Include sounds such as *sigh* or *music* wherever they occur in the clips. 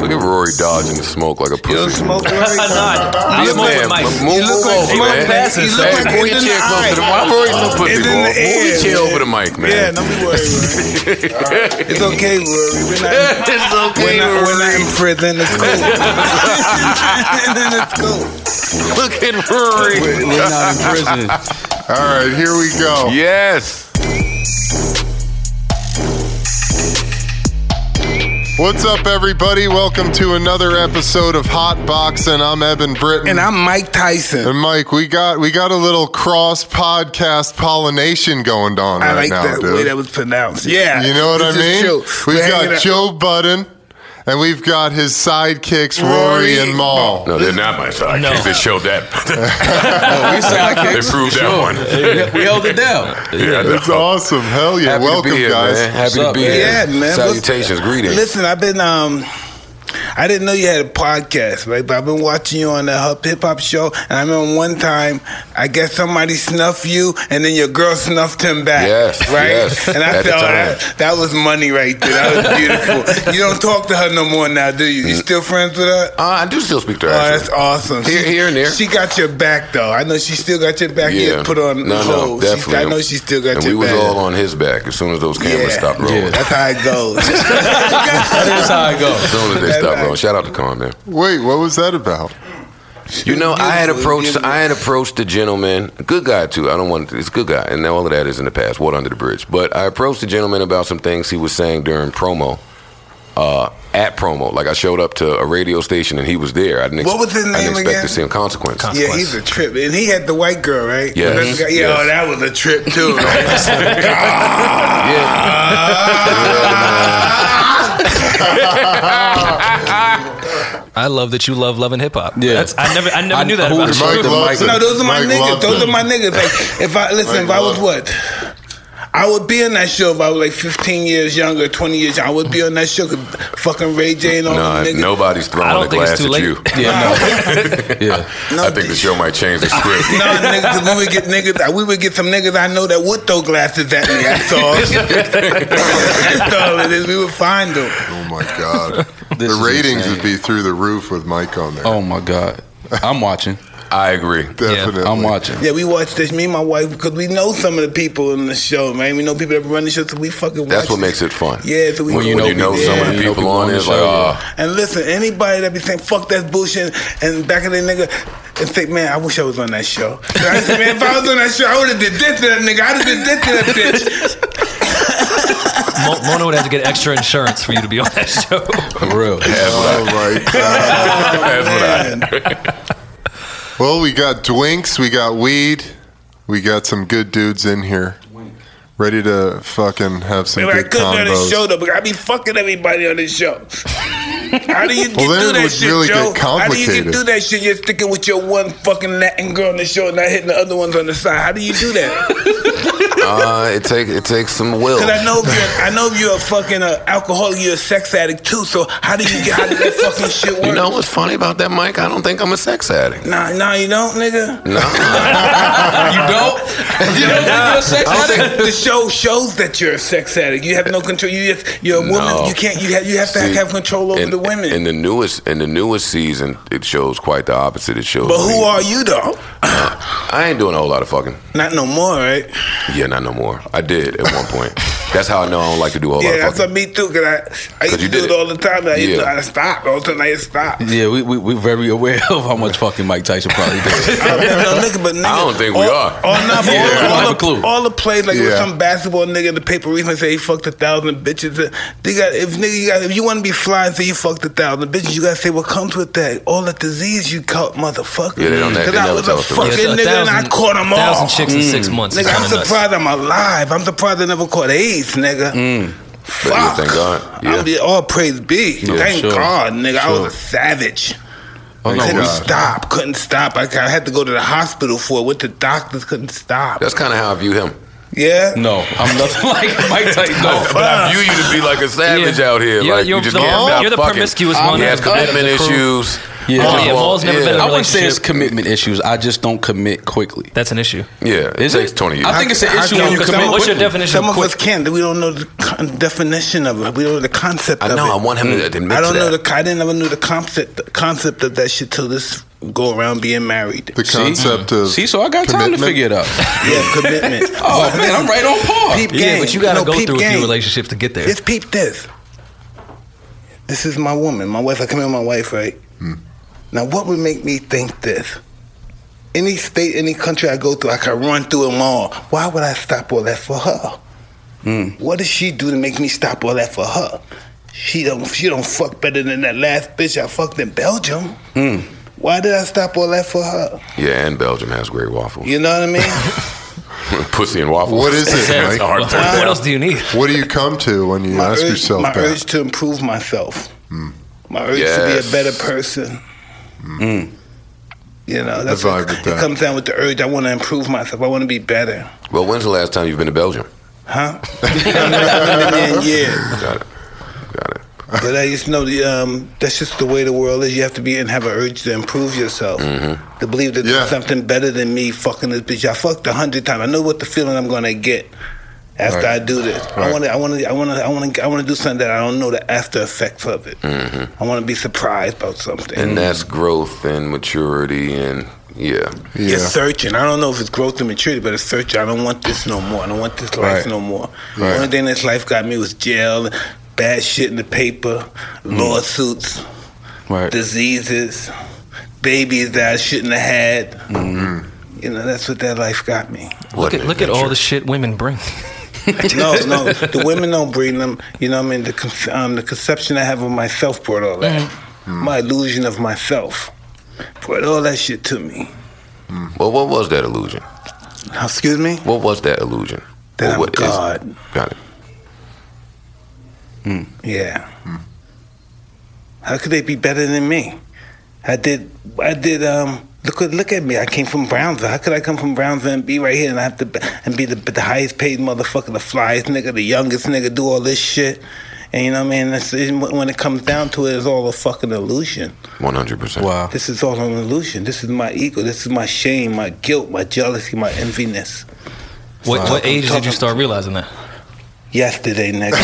Look at Rory dodging the smoke like a You pussy. smoke, Rory? Nah, I Yeah, smoke man, with Mike. m- Move, You look move like over, smoke man. passes. You look Hey, like move it's your in chair the closer to eye. my Rory's no pussy, It's bro. Move your chair man. over the mic, man. Yeah, don't be worried. Rory. *laughs* it's okay, Rory. We're not, *laughs* it's okay, we're not, we're not in prison. It's cool. *laughs* it's cool. Look at Rory. We're not in prison. All right, here we go. Yes. What's up, everybody? Welcome to another episode of Hot Boxing. I'm Eben Britton. And I'm Mike Tyson. And Mike, we got we got a little cross podcast pollination going on right now. I right like now, that dude. way that was pronounced. Yeah. you know what I mean? We've We're got Joe Budden, and we've got his sidekicks Rory, Rory and Mal. No, they're not my sidekicks. No. They showed that. *laughs* Oh, we sidekicks. they proved that one. Sure. We held it down. Yeah, I know. That's awesome. Hell yeah! Happy Welcome, to be here, guys. man. Happy What's to be man? here. Yeah, man. Salutations, greetings. Listen, I've been um I didn't know you had a podcast, right? But I've been watching you on the hip hop show, and I remember one time, I guess somebody snuffed you, and then your girl snuffed him back. Yes, right. yes, And I at thought that, that was money right there. That was beautiful. *laughs* you don't talk to her no more now, do you? You still friends with her? Uh, I do still speak to her. Oh, actually. that's awesome. Here- here and there. She got your back, though. I know she still got your back. You put on no, the no, hold. She- I know she still got and your we was back. all on his back as soon as those cameras stopped rolling. Yeah. That's how it goes. *laughs* That is how it goes. As goes. soon as they stopped rolling. Shout out to Con, man. Wait, what was that about? You know, I had approached I had approached the gentleman, a good guy too. I don't want it's a good guy, and all of that is in the past, water under the bridge. But I approached the gentleman about some things he was saying during promo. Uh, at promo, like I showed up to a radio station and he was there. I didn't. What was his I didn't expect again? to see him. Consequence. Con- Yeah, he's a trip, and he had the white girl, right? Yes. That's Yeah, Yes. oh, that was a trip too. *laughs* *laughs* *laughs* I love that you love loving hip hop. Yeah. That's, I never, I never I- knew that who about the you. Mike Shoot the loves mic. it. no, those are my Mike niggas. loves Those it. are my niggas. Like, if I listen, Mike if I was loves what. I would be on that show if I was like 15 years younger, 20 years younger. I would be on that show 'cause fucking Ray J and all Nah, them niggas. nobody's throwing don't a glass at late. you. Yeah, no. *laughs* Yeah. No, I think the show might change the *laughs* script. No, nigga, 'cause we would get niggas. Uh, we would get some niggas I know that would throw glasses at me. That's all. *laughs* That's all it is. We would find them. Oh my god, This the ratings insane. would be through the roof with Mike on there. Oh my God. I'm watching. I agree. *laughs* Definitely, I'm watching. Yeah, we watch this. Me and my wife because we know some of the people in the show, man. We know people that run the show, so we fucking. That's watch what makes it fun. Yeah, so we When you When you know people- some of the people people on on it, it's like, show, oh, And listen, anybody that be saying fuck that bullshit and back of the nigga and say, man, I wish I was on that show. *laughs* I said, man, if I was on that show, I would have did this to that nigga. I'd have did this to that bitch. Mo- Mona would have to get extra insurance for you to be on that show. For real. Oh my god. that's what I. *laughs* Well, we got dwinks, we got weed, we got some good dudes in here, ready to fucking have some Man, I good couldn't be on this combos. show though, but I be fucking everybody on this show. How do you get Well, do that shit, really Joe? How do you do that shit? You're sticking with your one fucking Latin girl on the show and not hitting the other ones on the side. How do you do that? *laughs* Uh, it take it takes some will. Because I know if you're, I know if you're a fucking uh, alcoholic, you're a sex addict too. So how do you get how does that fucking shit work? You know what's funny about that, Mike? I don't think I'm a sex addict. Nah, nah, you don't, nigga. No, *laughs* You don't? You don't think you're a sex addict? think the show shows that you're a sex addict. You have no control. You just, you're a woman. No. You can't. You have. You have to See, have control over the women. In the newest in the newest season, it shows quite the opposite. It shows. but who are you though? Uh, I ain't doing a whole lot of fucking. Not no more, right? Yeah, not no more. I did at one point. *laughs* That's how I know I don't like to do a whole Yeah, lot that's of what fucking. me too. Cause I, I used you to do it it. all the time. I, used to, Yeah. I stopped. All of a sudden, I stopped. Yeah, we, we, we're very aware of how much fucking Mike Tyson probably does. Oh, no, no, nigga, but nigga, I don't think we are. No, but *laughs* Yeah, we don't all, have all, a clue. the, all the plays, like with Yeah. some basketball nigga in the paper recently say he fucked a thousand bitches. They got if nigga, you got if you want to be fly and say you fucked a thousand bitches, you gotta say what comes with that. All the disease you caught, motherfucker. Yeah, they don't- they 'Cause I never was tell a us the fucking rest. nigga and I caught them all. Thousand chicks in six mm. months. Nigga, I'm surprised I'm alive. I'm surprised I never caught AIDS, nigga. Mm. But yeah, Fuck. thank God. Yeah. I'm the, all praise be. Yeah, Thank sure. God, nigga. I was a savage. Oh, no, couldn't we- stop. Couldn't stop. I, I had to go to the hospital for it with the doctors. Couldn't stop. That's kind of how I view him. Yeah. No, I'm nothing *laughs* like Mike Tyson. No, But I view you to be like a savage Yeah. out here. You're- like you're you just the- can't stop you're the fucking. promiscuous He one has of commitment of the crew. issues. Yeah. Oh, oh yeah, Mal's never been in a I wouldn't say it's commitment issues. I just don't commit quickly. That's an issue. Yeah, it Is takes it? twenty years. I think it's an issue when you commit. some- What's your definition Some of of quick? us can't. We don't know the con- definition of it. We don't know the concept I of it. I know. I want him to mm. admit I don't to know that. the. I didn't never knew the concept the concept of that shit till this go around being married. The concept mm. of See, so I got time to figure it out. yeah, commitment. *laughs* Oh man, I'm right on par. Peep Yeah, game. but you got to No, go peep through a game. few relationships to get there. Just peep this. This is my woman, my wife. I come in with my wife, right? Hmm. Now, what would make me think this? Any state, any country I go through, I can run through them all. Why would I stop all that for her? Hmm. What does she do to make me stop all that for her? She don't. She don't fuck better than that last bitch I fucked in Belgium. Hmm. Why did I stop all that for her? Yeah, and Belgium has great waffles. You know what I mean? *laughs* Pussy and waffles. What is it, *laughs* That's Mike? a hard what else do you need? What do you come to when you ask urge, yourself my that? urge to improve myself. Hmm. My urge to be a better person. Hmm. Hmm. You know, that's vibe what, with it comes down with the urge. I want to improve myself. I want to be better. Well, when's the last time you've been to Belgium? Huh? *laughs* yeah. Got it. Got it. But I just know the, um, that's just the way the world is. You have to be and have an urge to improve yourself. To believe that Yeah. there's something better than me fucking this bitch. I fucked a hundred times. I know what the feeling I'm gonna get after Right. I do this. I want to. I want to. I want to. I want to. I want to do something that I don't know the after effects of it. I want to be surprised about something. And that's growth and maturity and yeah. Yeah. You're searching. I don't know if it's growth or maturity, but it's searching. I don't want this no more. I don't want this life Right. no more. The only thing this life got me was jail, bad shit in the paper, hmm. lawsuits, Right. diseases, babies that I shouldn't have had. Mm-hmm. You know, that's what that life got me. Look at look at all the shit women bring. *laughs* *laughs* no, no, the women don't bring them. You know, what I mean, the con- um, the conception I have of myself brought all that. Mm-hmm. My illusion of myself brought all that shit to me. Mm. Well, what was that illusion? Excuse me. What was that illusion? That Or I'm what is- God. Got it. Yeah. How could they be better than me? I did. I did. Um. Look at look at me. I came from Brownsville. How could I come from Brownsville and be right here and I have to be- and be the, the highest paid motherfucker, the flyest nigga, the youngest nigga, do all this shit? And you know what I mean? That's, when it comes down to it, it's all a fucking illusion. One hundred percent. Wow. This is all an illusion. This is my ego. This is my shame, my guilt, my jealousy, my enviness. What, what age did you start realizing that? Yesterday, nigga.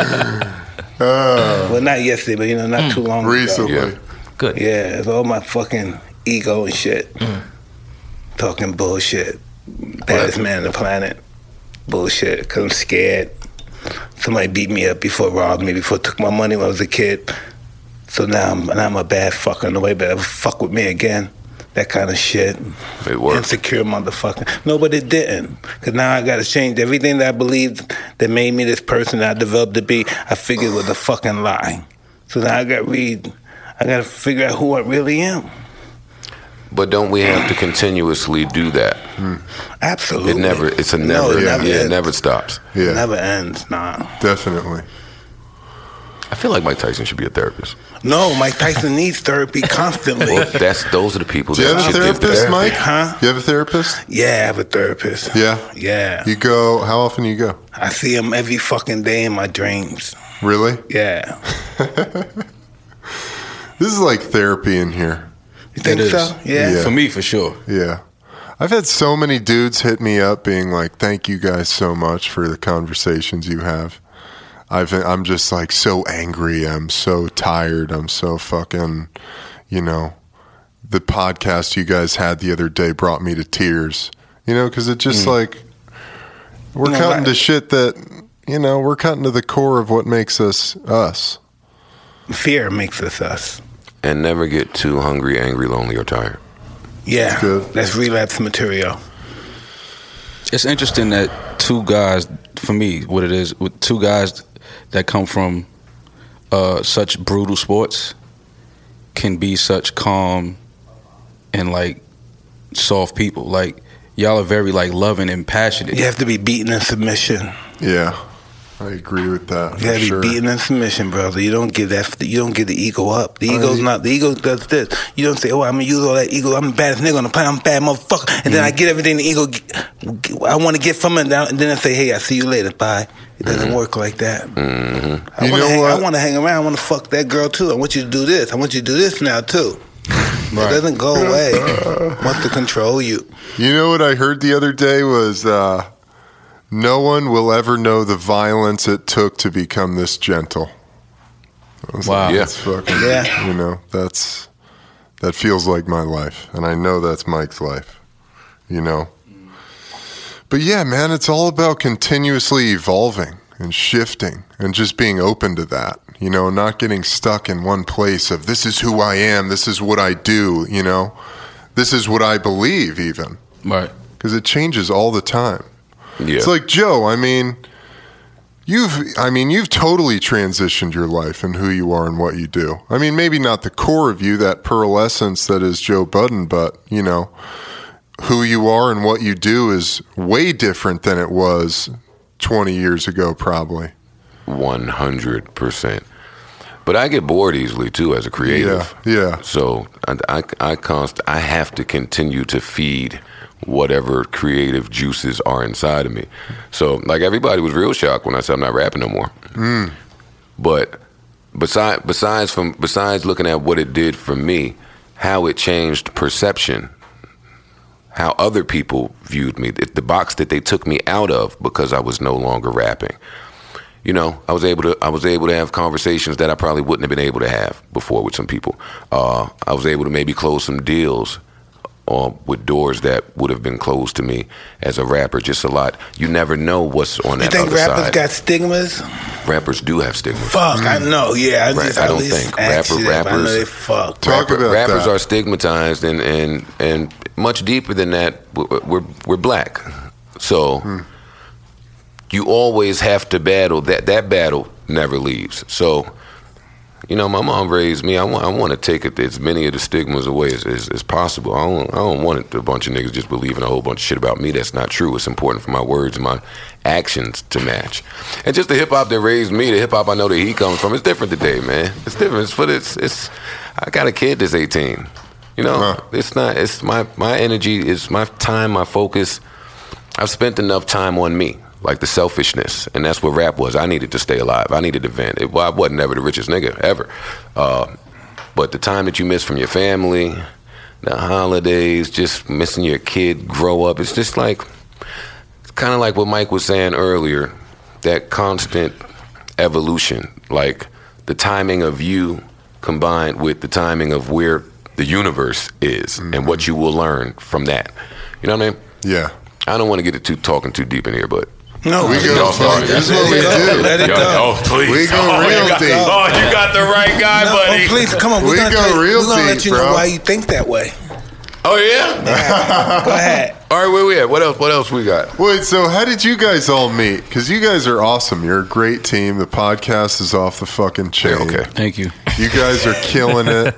Uh, *laughs* *laughs* well, not yesterday, but you know, not too long ago. recently. Yeah. Good. Yeah, it's all my fucking ego and shit. Talking bullshit. Baddest man on the planet. Bullshit. Because I'm scared. Somebody beat me up before, robbed me before, took my money when I was a kid. So now I'm, now I'm a bad fucker. Nobody better fuck with me again. That kind of shit. It worked. Insecure motherfucker. No, but it didn't. Because now I got to change everything that I believed that made me this person that I developed to be. I figured was a fucking lie. So now I got to read. I got to figure out who I really am. But don't we have to continuously do that? Hmm. Absolutely. It never. It's a No, never. it yeah, it never stops. Yeah. It Yeah, never ends. Nah. definitely. I feel like Mike Tyson should be a therapist. No, Mike Tyson needs therapy constantly. Well, that's those are the people Do you that have a therapist, therapy. Mike? Huh? You have a therapist? yeah, I have a therapist. Yeah. Yeah. You go. How often you go? I see him every fucking day in my dreams. Really? Yeah. *laughs* This is like therapy in here. You think It is. so? Yeah. Yeah. For me, for sure. Yeah. I've had so many dudes hit me up being like, "Thank you guys so much for the conversations you have." I've I'm just like so angry. I'm so tired. I'm so fucking, you know, the podcast you guys had the other day brought me to tears. You know, because it's just mm. like we're No, cutting that- to shit that you know we're cutting to the core of what makes us us. Fear makes us us. And never get too hungry, angry, lonely, or tired. Yeah. good. That's relapse material. It's interesting that two guys, for me, what it is, with two guys that come from uh, such brutal sports can be such calm and like soft people. Like y'all are very like loving and passionate. You have to be beaten in submission. Yeah, I agree with that. You gotta be sure. beaten in submission, brother. You don't get that. You don't get the ego up. The ego's I- not. The ego does this. You don't say, "Oh, I'm gonna use all that ego. I'm the baddest nigga on the planet. I'm a bad motherfucker." And then mm-hmm. I get everything the ego I want to get from it, and then I say, "Hey, I see you later. Bye." It doesn't mm-hmm. work like that. Mm-hmm. I You want know to hang. I want to hang around. I want to fuck that girl too. I want you to do this. I want you to do this now too. It doesn't go away. *laughs* I want to control you. You know what I heard the other day was uh, no one will ever know the violence it took to become this gentle. I was Wow. like, Yeah. that's fucking, Yeah. You know, that's that feels like my life, and I know that's Mike's life. You know, but yeah, man, it's all about continuously evolving and shifting and just being open to that. You know, not getting stuck in one place of this is who I am, this is what I do. You know, this is what I believe, even Right. because it changes all the time. Yeah. It's like Joe. I mean, you've I mean you've totally transitioned your life and who you are and what you do. I mean, maybe not the core of you, that pearl essence that is Joe Budden, but you know who you are and what you do is way different than it was 20 years ago, probably. One hundred percent. But I get bored easily too as a creative. Yeah, yeah. So I, I, I const, I have to continue to feed whatever creative juices are inside of me. So like everybody was real shocked when I said I'm not rapping no more. But besides besides from besides looking at what it did for me, how it changed perception, how other people viewed me, the the box that they took me out of because I was no longer rapping you know, I was able to I was able to have conversations that I probably wouldn't have been able to have before with some people. Uh, I was able to maybe close some deals uh, with doors that would have been closed to me as a rapper. Just a lot. You never know what's on that. You think rappers side. got stigmas? rappers do have stigma. Fuck, I know. Yeah, I Right, just I don't think asked rapper- you I know rappers- they fuck. Talk Rapper- about rappers that. are stigmatized and, and and much deeper than that. We're we're, we're black, so Hmm. you always have to battle that. That battle never leaves. So, you know, my mom raised me. I want I want to take it as many of the stigmas away as, as, as possible. I don't I don't want it, a bunch of niggas just believing a whole bunch of shit about me that's not true. It's important for my words and my actions to match. And just the hip hop that raised me, the hip hop I know that he comes from, it's different today, man. It's different. It's for this. It's I got a kid that's 18. You know, Huh. it's not. It's my my energy is my time, my focus. I've spent enough time on me, like the selfishness, and that's what rap was. I needed to stay alive. I needed to vent. It, well, I wasn't ever the richest nigga ever, uh, but the time that you miss from your family, the holidays, just missing your kid grow up, it's just like it's kind of like what Mike was saying earlier. That constant evolution, like the timing of you combined with the timing of where the universe is and what you will learn from that. You know what I mean? Yeah. I don't want to get it too talking too deep in here, but No, We let go, it Y'all fuck, this is what we do. Let it go. oh, please. We go oh, real you got, deep. Oh, you got the right guy, No, oh, buddy. oh, please come on. We're We gonna, go tell real we're gonna let deep, you know bro. why you think that way. Oh yeah. *laughs* Go ahead. All right, where we at? What else? What else we got? Wait, so how did you guys all meet? Because you guys are awesome. You're a great team. The podcast is off the fucking chain. Okay. Thank you. You guys are killing it.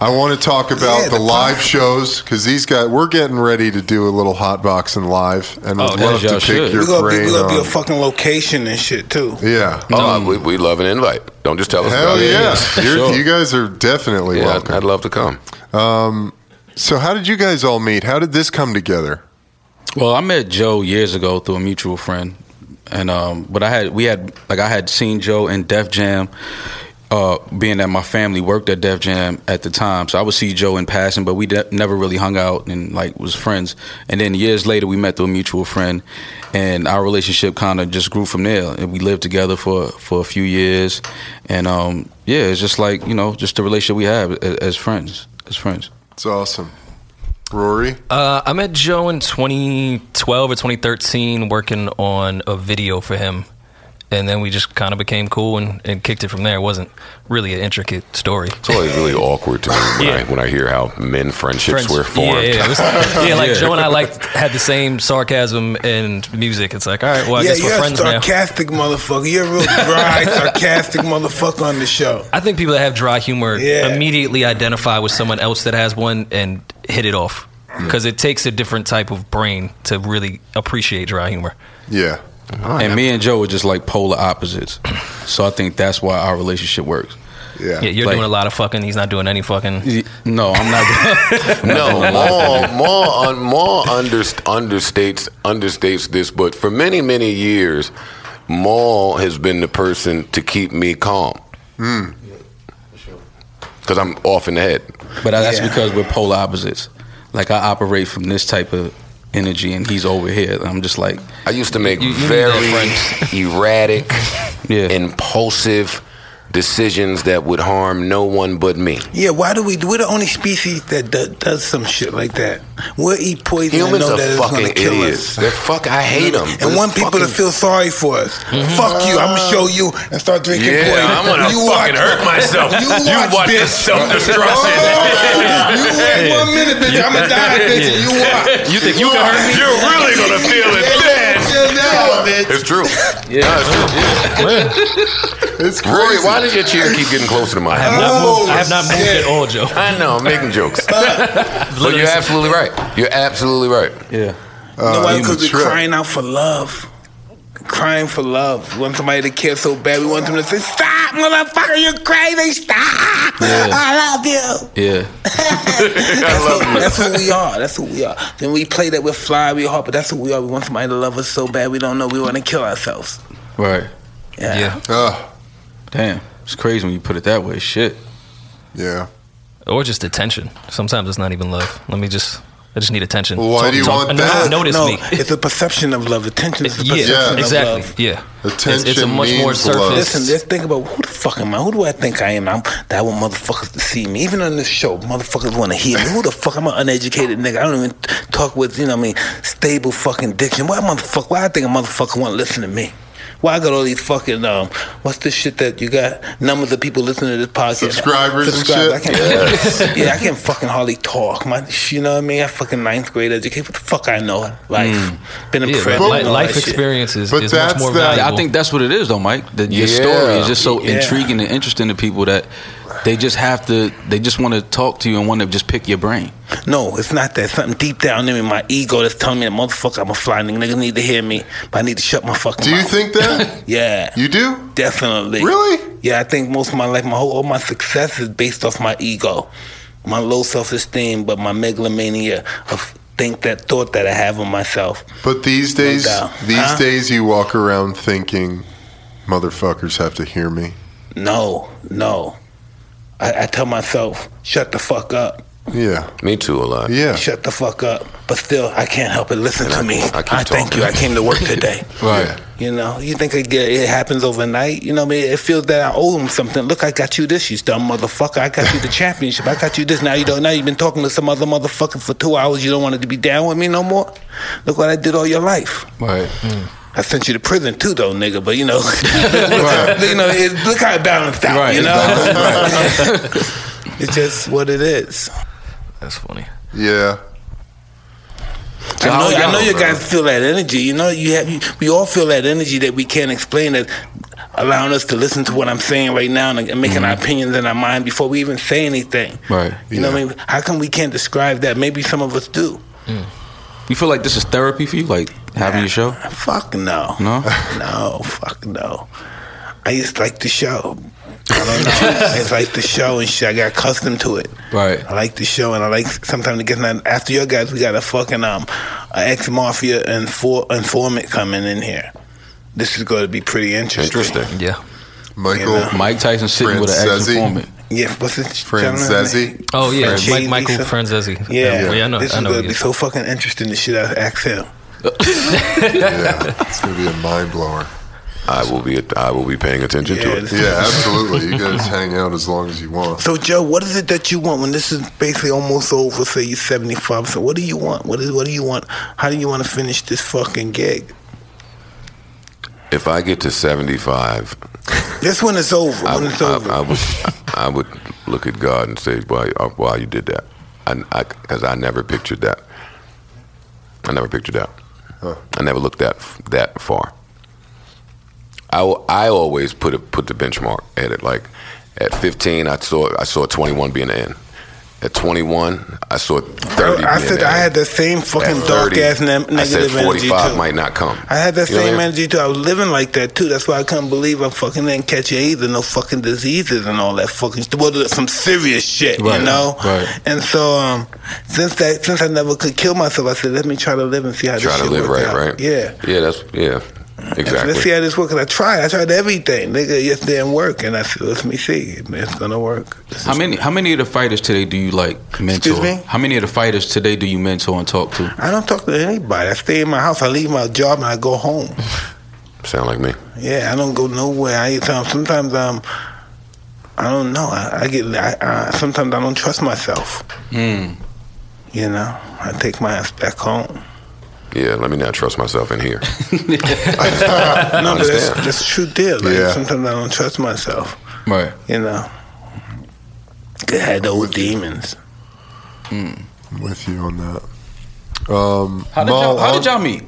I want to talk about Yeah, the, the live pod- shows because these guys, we're getting ready to do a little hot boxing live, and Oh, would yeah, love to pick should. your We're gonna, be, brain we're gonna be a fucking location and shit too. yeah. Oh, we, we love an invite. Don't just tell us. Hell about it. yeah! You're, Sure. You guys are definitely Yeah, welcome. I'd, I'd love to come. Um, So, how did you guys all meet? How did this come together? Well, I met Joe years ago through a mutual friend, and um, but I had we had like I had seen Joe in Def Jam, uh, being that my family worked at Def Jam at the time, so I would see Joe in passing, but we de- never really hung out and like was friends. And then years later, we met through a mutual friend, and our relationship kind of just grew from there. And we lived together for for a few years, and um, yeah, it's just like you know, just the relationship we have as, as friends, as friends. It's awesome. Rory, Uh, I met Joe in 2012 or 2013 working on a video for him. And then we just kind of became cool and, and kicked it from there. It wasn't really an intricate story. It's always really awkward to me when, I, when I hear how men friendships Friends- were formed. Yeah, yeah, it was- *laughs* yeah, like Yeah. Joe and I like had the same sarcasm and music. It's like, all right, well, I yeah, guess we're you're a friends now. sarcastic motherfucker. You're a real dry, *laughs* sarcastic motherfucker on the show. I think people that have dry humor Yeah. immediately identify with someone else that has one and hit it off because it takes a different type of brain to really appreciate dry humor. yeah, Uh-huh. and me and Joe are just like polar opposites. So I think that's why our relationship works. Yeah. Yeah, you're Like- doing a lot of fucking. He's not doing any fucking. Y- No, I'm not. *laughs* No, *laughs* Mal, Mal, un, Mal under, understates understates this, but for many many years, Mal has been the person to keep me calm. Hmm. Because I'm off in the head. but that's Yeah. because we're polar opposites. Like I operate from this type of energy, and he's over here. I'm just like, I used to make You- you very *laughs* erratic, yeah. impulsive decisions that would harm no one but me. Yeah, why do we? We're the only species that do, does some shit like that. We'll eat poison Humans and know are that it's gonna fucking kill idiots. us. They're fuck. I hate them. And want people to feel sorry for us. Mm-hmm. Fuck you! I'm gonna uh, show you and start drinking Yeah, poison. I'm gonna you fucking hurt myself. You You watch, watch bitch. this self-destruction. Oh, you wait one minute, bitch. I'ma die, bitch. You *laughs* watch. You think you can hurt me? You're really gonna feel it then. Chill down, bitch. It's true. Yeah, it's true. It's Rory, why does your chair keep getting closer to I mine? have not Oh, moved. I have not moved shit. at all, Joe. I know, I'm making jokes. *laughs* but you're absolutely right. You're absolutely right. yeah. You know why? Uh, Because we're trip. crying out for love. Crying for love. We want somebody to care so bad. We want them to say, "Stop, motherfucker! You're crazy! Stop! Yeah. I love you." Yeah. *laughs* *laughs* That's, who, that's who we are. That's who we are. Then we play that we're fly, we're hard, but that's who we are. We want somebody to love us so bad we don't know we want to kill ourselves. Right. Yeah. Yeah. Ugh. Damn. It's crazy when you put it that way. Shit. yeah. Or just attention. Sometimes it's not even love. Let me just. I just need attention. Well, why do you want no- that? Notice no, me. it's a perception of love. Attention is a yeah, perception exactly. of love. Yeah, Attention It's, it's a much more means surface. love. Listen, just think about who the fuck am I? Who do I think I am? I'm, that I want motherfuckers to see me. Even on this show, motherfuckers want to hear me. Who the fuck? I'm an uneducated nigga. I don't even talk with, you know what I mean, stable fucking diction. Why motherfucker? Why I think a motherfucker want to listen to me? Why I got all these fucking um, what's this shit that you got numbers of people listening to this podcast? Subscribers and Subscribers. shit? I can't, yeah, I can't fucking hardly talk. My, you know what I mean? I fucking ninth grade education. What the fuck I know? Life, been a Yeah, friend, li- life experiences But is much more the- valuable. I think that's what it is, though, Mike. That your Yeah. story is just so Yeah. intriguing and interesting to people that they just have to. They just want to talk to you and want to just pick your brain. No, it's not that. Something deep down in me, my ego that's telling me that motherfucker, I'm a fly nigga. Niggas need to hear me, but I need to shut my fucking Do you mouth. think that? *laughs* Yeah. you do? Definitely. Really? Yeah, I think most of my life, my whole all my success is based off my ego, my low self esteem, but my megalomania of think that thought that I have of myself. But these days, doubt. these Huh? days, you walk around thinking, "Motherfuckers have to hear me." No, no. I, I tell myself, shut the fuck up. Yeah, Me too, a lot. yeah. Shut the fuck up. But still, I can't help it. Listen And to I- me. I I, keep thank you. I came to work today. *laughs* Right. You know, you think it, it happens overnight? You know, what I mean, it feels that I owe them something. Look, I got you this, you dumb motherfucker. I got you the championship. I got you this. Now you don't. Now you've been talking to some other motherfucker for two hours. You don't want it to be down with me no more. Look what I did all your life. Right. Hmm. I sent you to prison too, though, nigga. But you know, *laughs* you know, it, look how it balanced out. Right. You know, *laughs* it's just what it is. that's funny. Yeah. I know, I know y'all, you guys feel that energy. You know, you have. You, we all feel that energy that we can't explain. That allowing us to listen to what I'm saying right now and, and making our mm-hmm. opinions in our mind before we even say anything. Right. You know what I mean? How come we can't describe that? Maybe some of us do. Mm. You feel like this is therapy for you, like having your show? Fuck no. No. *laughs* No. Fuck no. I just like the show. I don't know. I just like the show and shit. I got accustomed to it. Right. I like the show, and I like sometimes to get after your guys. We got a fucking um, ex mafia infor- informant coming in here. This is going to be pretty interesting. Interesting. Yeah. Michael Yeah. Mike Tyson sitting with an ex Franzese? informant. Yeah, what's this? gentleman's name? Franzese. Oh yeah, Franzese, Mike Michael so- Franzese. Yeah, yeah, I know. This I is know. going to he be is. so fucking interesting. The shit I ask *laughs* him. Yeah, it's gonna be a mind blower. I will be. I will be paying attention Yeah, to it. Yeah, absolutely. You guys *laughs* hang out as long as you want. So Joe, what is it that you want when this is basically almost over? Say you're 75. So what do you want? What is? What do you want? How do you want to finish this fucking gig? If I get to seventy-five, This one is over. I, When it's I- over. I would. I would look at God and say, "Why? uh, Why you did that?" Because I, never pictured that. I never pictured that. I never looked that that far. I, I always put it put the benchmark at it. Like at 15, I saw I saw 21 being the end. At 21, I saw 30. I being said. I had the same fucking At dark 30, ass ne- negative I said energy 45 too. might not come. I had that You same what I mean? energy too. I was living like that too. That's why I couldn't believe I fucking didn't catch AIDS and no fucking diseases and all that fucking st- well, some serious shit, Right, you know. right. And so, um, since that, since I never could kill myself, I said, let me try to live and see how Try this to shit live works right, out. right? Yeah. Yeah, that's, yeah, exactly. Let's see how this works. I tried. I tried everything. Nigga, it just didn't work. And I said, let me see. It's gonna work. This How many how many of the fighters today do you like mentor? Excuse me? How many of the fighters today do you mentor and talk to? I don't talk to anybody. I stay in my house. I leave my job and I go home. *laughs* Sound like me. Yeah, I don't go nowhere. I sometimes um, I don't know. I, I get. I, I, sometimes I don't trust myself. Mm. You know, I take my ass back home. Yeah, let me not trust myself in here. *laughs* No, but that's, understand. that's a true deal. Like, Yeah. Sometimes I don't trust myself. Right. You know, I had those demons. I'm with you on that. Um, How did Mal, y'all, how did y'all meet?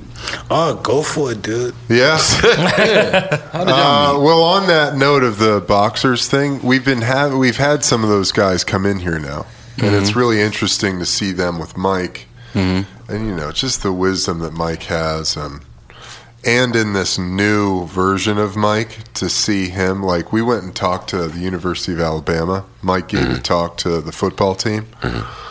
Oh, go for it, dude. *laughs* Yeah. How did y'all Uh, well, on that note of the boxers thing, we've been have we've had some of those guys come in here now, and it's really interesting to see them with Mike, and you know, just the wisdom that Mike has, and and in this new version of Mike to see him. Like we went and talked to the University of Alabama. Mike gave mm-hmm. a talk to the football team, mm-hmm.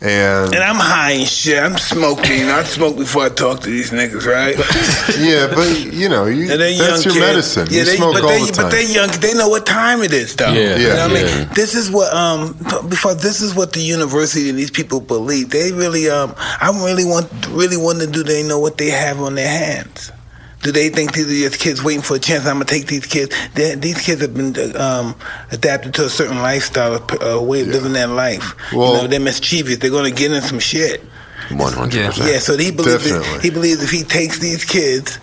And And I'm high and shit. I'm smoking. I smoke before I talk to these niggas, right? *laughs* yeah, but you know, you, And that's young your kids. medicine. Yeah, you they, smoke but all they, the time. But they young. They know what time it is, though. Yeah, you know what I yeah. mean. This is what um before this is what the university and these people believe. They really um I really want really want to do. They know what they have on their hands. Do they think these are just kids waiting for a chance? I'm gonna take these kids. they these kids have been um, adapted to a certain lifestyle, a way of living their life. Well- you know, they're mischievous. They're gonna get in some shit. 100%. Yeah, so he believes that, he believes if he takes these kids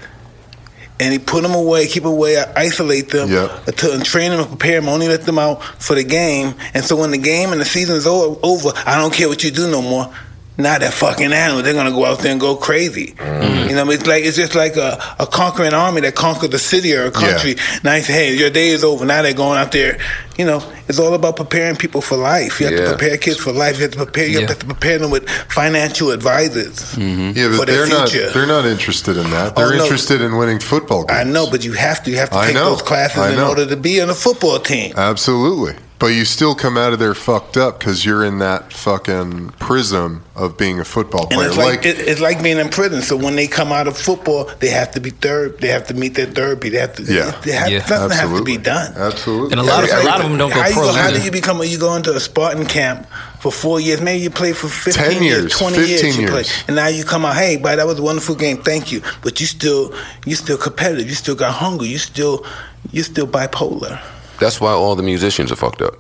and he put them away, keep away, isolate them, Yep. to, and train them and prepare them, only let them out for the game. And so when the game and the season's o- over, I don't care what you do no more. Not that fucking animal. They're gonna go out there and go crazy. Mm-hmm. You know, it's like it's just like a, a conquering army that conquered a city or a country. Now you say, hey, your day is over. Now they're going out there. You know, it's all about preparing people for life. You have Yeah. to prepare kids for life. You have to prepare. You Yeah. have to prepare them with financial advisors. Mm-hmm. Yeah, but their they're not. They're not interested in that. They're Oh, no. interested in winning football games. I know, but you have to. You have to I take know. those classes in order to be on a football team. Absolutely. But you still come out of there fucked up because you're in that fucking prism of being a football And player. it's like, it, it's like being in prison. So when they come out of football, they have to be third. They have to meet their therapy. They have to. Yeah. They have, Yeah. something has to absolutely be done. Absolutely. And a lot of- It's a lot of them don't go how you pro How do you become? A, you go into a Spartan camp for four years. Maybe you play for fifteen 10 years, twenty 15 years. You play, years. and now you come out. Hey, but that was a wonderful game. Thank you. But you still, you still competitive. You still got hunger. You still, you still bipolar. That's why all the musicians are fucked up.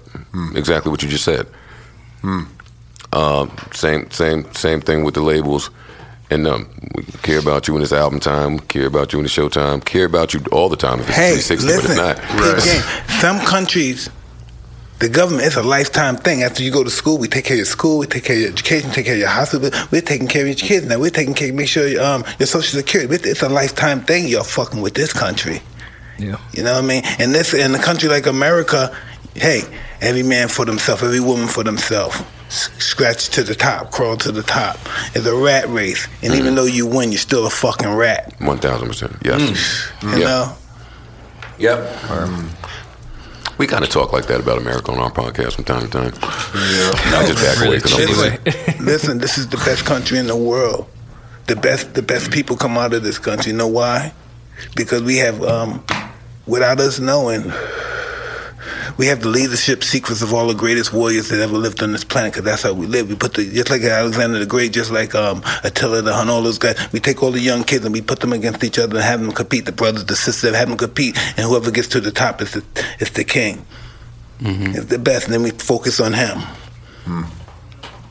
Exactly what you just said. Um, same, same, same thing with the labels. And um, we care about you when it's album time. Care about you when it's showtime. Care about you all the time if it's Hey, 360, listen. but it's not. Big game. Some countries, the government, it's a lifetime thing. After you go to school, we take care of your school, we take care of your education, take care of your hospital. We're taking care of your kids now. We're taking care, make sure um, your social security. It's a lifetime thing. You're fucking with this country. Yeah. You know what I mean? And this in a country like America, hey, every man for themselves, every woman for themselves. Scratch to the top, crawl to the top. It's a rat race, and even mm. though you win, you're still a fucking rat. One thousand percent. Yes. Mm. Mm. You Yeah. know? Yep. Um, we kind of talk like that about America on our podcast from time to time. Yeah. I just back away Really 'cause I'm shitty listening. *laughs* Listen, this is the best country in the world. The best, the best people come out of this country. You know why? Because we have, um, without us knowing, we have the leadership secrets of all the greatest warriors that ever lived on this planet. Because that's how we live. We put the just like Alexander the Great, just like um, Attila the Hun, all those guys. We take all the young kids and we put them against each other and have them compete. The brothers, the sisters, have them compete, and whoever gets to the top is the is the king. It's the best, and then we focus on him.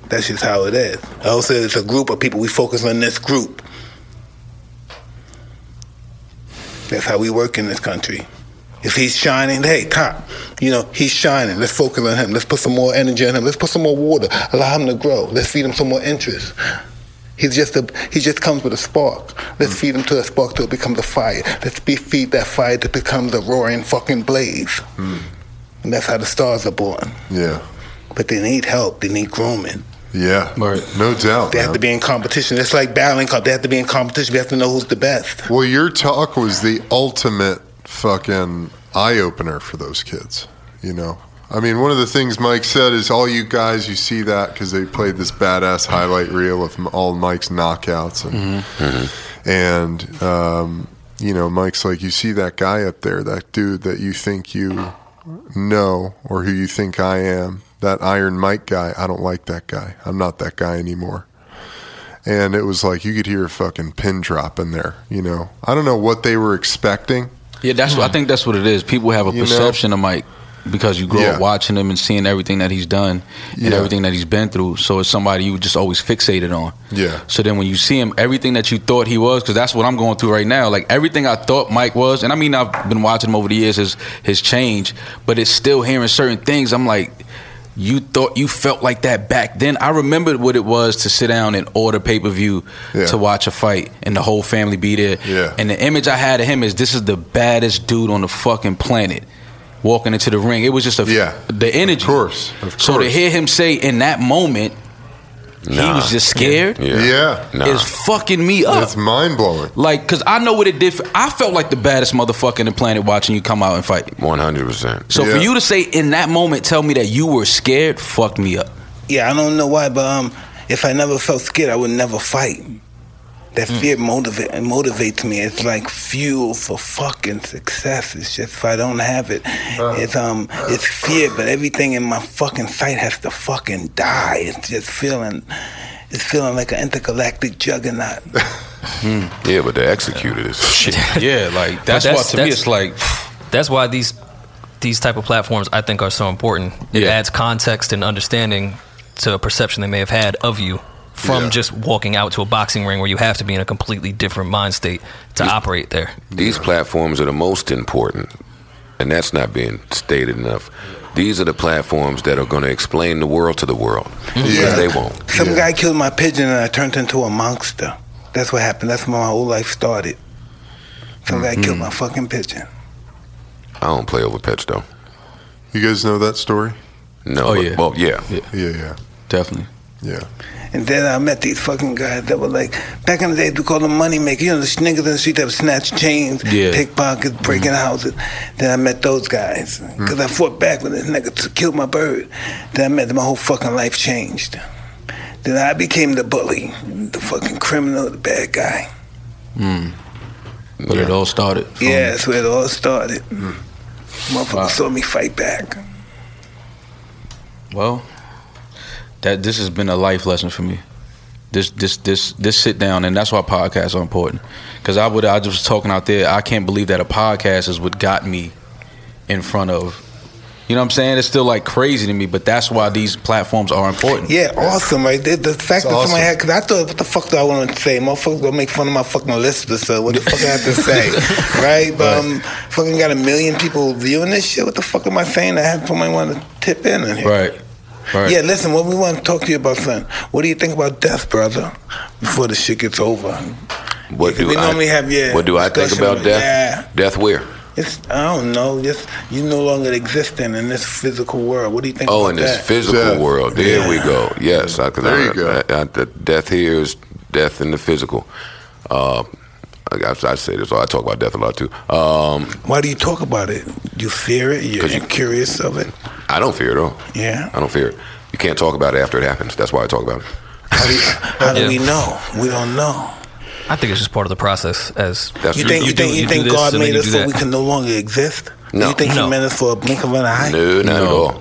That's just how it is. I also it's a group of people. We focus on this group. That's how we work in this country. If he's shining, hey, top, you know, he's shining. Let's focus on him. Let's put some more energy on him. Let's put some more water. Allow him to grow. Let's feed him some more interest. He's just a he just comes with a spark. Let's mm. feed him to a spark till it becomes a fire. Let's be, feed that fire it becomes a roaring fucking blaze. Mm. And that's how the stars are born. Yeah. but they need help. They need grooming. Yeah, Right. no doubt. They have to be in competition. It's like battling cup. They have to be in competition. We have to know who's the best. Well, your talk was the ultimate fucking eye opener for those kids. You know, I mean, one of the things Mike said is all you guys, you see that because they played this badass highlight reel of all Mike's knockouts, and and um, you know, Mike's like, you see that guy up there, that dude that you think you know or who you think I am, that Iron Mike guy. I don't like that guy. I'm not that guy anymore and it was like you could hear a fucking pin drop in there. You know, I don't know what they were expecting. Yeah, that's what I think. That's what it is. People have a You know? perception of Mike because you grow Yeah. up watching him and seeing everything that he's done and Yeah. everything that he's been through. So it's somebody you just always fixated on. Yeah. So then when you see him, everything that you thought he was, because that's what I'm going through right now. Like everything I thought Mike was, and I mean I've been watching him over the years, his his change, but it's still hearing certain things. I'm like. You thought you felt like that back then. I remembered what it was to sit down and order pay per view Yeah. to watch a fight and the whole family be there. Yeah. And the image I had of him is this is the baddest dude on the fucking planet walking into the ring. It was just a Yeah. the energy. Of course, of So to hear him say in that moment he was just scared Yeah. Yeah. Nah. is fucking me up. It's mind blowing. like, cause I know what it did. For, I felt like the baddest motherfucker in the planet watching you come out and fight. One hundred percent. So for you to say in that moment, tell me that you were scared, fucked me up. Yeah, I don't know why, but um, if I never felt scared, I would never fight. That Hmm. fear motivate motivates me. It's like fuel for fucking success. It's just if I don't have it, it's um, it's fear. But everything in my fucking sight has to fucking die. It's just feeling, it's feeling like an intergalactic juggernaut. *laughs* Yeah, but to execute it is shit. *laughs* Yeah, like that's, that's- why to me it's like That's why these these type of platforms I think are so important. It Yeah. adds context and understanding to a perception they may have had of you from Yeah. just walking out to a boxing ring where you have to be in a completely different mind state to operate there. These platforms are the most important, and that's not being stated enough. These are the platforms that are going to explain the world to the world. Yeah. They won't. Some Yeah. guy killed my pigeon and I turned into a monster. That's what happened. That's when my whole life started. Some guy killed my mm-hmm. fucking pigeon. I don't play over pets though. You guys know that story? No. Oh, but- yeah. Well, yeah. Yeah. Yeah, yeah, definitely. yeah. And then I met these fucking guys that were like, back in the day, we called them money makers. You know, the niggas in the street that would snatch chains, Yeah. pickpockets, breaking mm-hmm. houses. Then I met those guys. Mm-hmm. Because I fought back when this nigga killed my bird. Then I met them, my whole fucking life changed. Then I became the bully, the fucking criminal, the bad guy. Mm. But it all started. from- Yeah, that's where it all started. Mm. Motherfucker Wow. saw me fight back. Well, that this has been a life lesson for me. This this this this sit down, and that's why podcasts are important. Because I would I just was talking out there. I can't believe that a podcast is what got me in front of. You know what I'm saying? It's still like crazy to me, but that's why these platforms are important. Yeah, awesome, right? The, the fact that awesome. somebody had, because I thought, what the fuck do I want to say? Motherfuckers gonna make fun of my fucking listeners, so what the fuck I have to say, *laughs* right? But um, fucking got a million people viewing this shit. What the fuck am I saying? I have somebody want to tip in on here. Right. Right. Yeah, listen, what we want to talk to you about, son. What do you think about death, brother? Before the shit gets over. What do We I? normally have, yeah, what do I think about with- death? yeah. Death where? It's I don't know. Just you no longer existing in this physical world. What do you think? Oh, about in this that? physical Death. world. There Yeah. we go. Yes. I, 'cause There I, you go. I, I, the death here is death in the physical. Uh, I, I, I say this. I talk about death a lot too. Um, Why do you talk about it? You fear it? You're 'Cause you- curious of it? I don't fear it all. Yeah. I don't fear it. You can't talk about it after it happens. That's why I talk about it. How do, you, how do Yeah. we know? We don't know. I think it's just part of the process. As That's You think you, do- think you, you think God made us so that. we can no longer exist? No. You think He No. meant us for a blink of an eye? No, not at No. all. *laughs*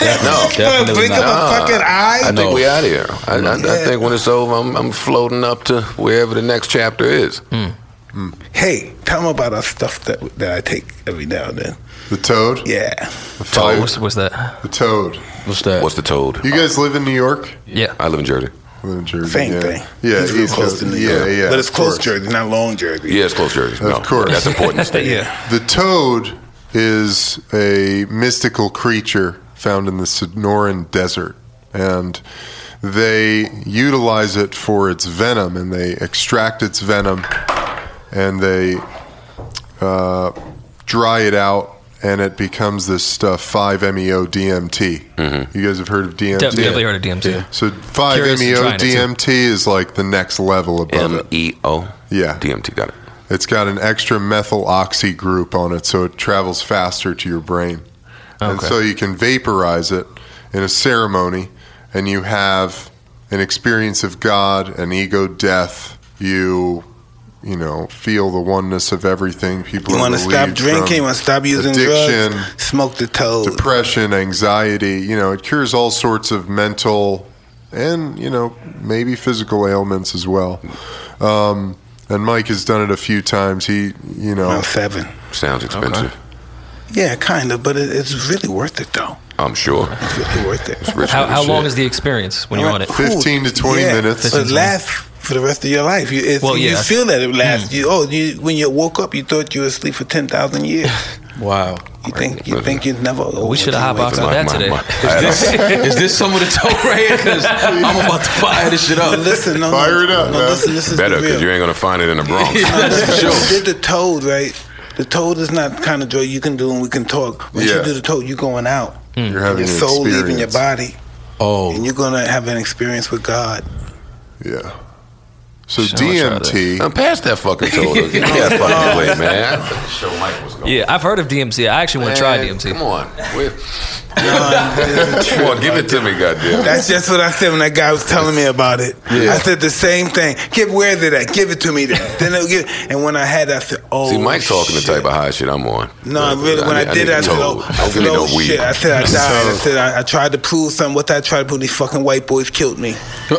no. Definitely blink not. of a fucking eye. I think No. we out of here. I, I, I think when it's over, I'm, I'm floating up to wherever the next chapter is. Hmm. Hey, tell them about our stuff that that I take every now and then. The toad. Yeah. The five. what's, what's that? The toad. What's that? What's the toad? You guys live in New York? Yeah. I live in Jersey. Live in Jersey. Same yeah. thing. Yeah, He's real close to New yeah, York. yeah. But it's close course. Jersey, not long Jersey. Yeah, it's close Jersey. No, course. That's important *laughs* to state. Yeah. The toad is a mystical creature found in the Sonoran Desert, and they utilize it for its venom, and they extract its venom, and they uh, dry it out, and it becomes this stuff 5-MeO DMT. Mm-hmm. You guys have heard of DMT? Def- Definitely heard of DMT. So 5-MeO trying it, too. DMT is like the next level above M it. E O. Yeah. DMT. Got it. It's got an extra methyl oxy group on it, so it travels faster to your brain. And so you can vaporize it in a ceremony, and you have an experience of God, an ego death. You, you know, feel the oneness of everything. People want to stop drinking? Want to stop using addiction, drugs? Smoke the toad. depression, anxiety. You know, it cures all sorts of mental and you know maybe physical ailments as well. Um, and Mike has done it a few times. He, you know, Around seven. Sounds expensive. Yeah, kind of, but it, it's really worth it though. I'm sure. It's really worth it. Rich How, with how long is the experience when you're on it? 15 to 20 yeah, minutes. But it lasts for the rest of your life. You, it's, Well, yeah. Hmm. feel that it lasts. You, oh, you, when you woke up, you thought you were asleep for ten thousand years. *laughs* Wow. You think you think you'd never. We should have wake hotboxed up. on that My- today. my- I- This, *laughs* is this some of the talk right here? Because I'm about to fire this shit up. But listen, no, Fire no, it up, no, man. listen, this is Better because you ain't gonna find it in the Bronx. *laughs* That's for sure. did the toad, right? The toad is not the kind of drug you can do and we can talk. When Yeah. you do the toad, you're going out. You're having Your an soul leaving your body, Oh, and you're gonna have an experience with God. Yeah. So DMT. I'm past that fucking total. Get that *laughs* fucking plate, man. Show Mike what's going Yeah, I've heard of DMT. I actually want to try DMT. Come on. Wait. Is Come on, give it to me, goddamn. That's just what I said when that guy was telling me about it. Yeah. I said the same thing. Give where's it at? Give it to me then. then it'll give, and when I had that, I said, "Oh." See, Mike's talking the type of high shit I'm on. No, I really. When I, need- did it, I said, "Oh, I oh no weed. shit!" I said, "I *laughs* died." I said, I, "I tried to prove something. What I tried to prove? These fucking white boys killed me." No,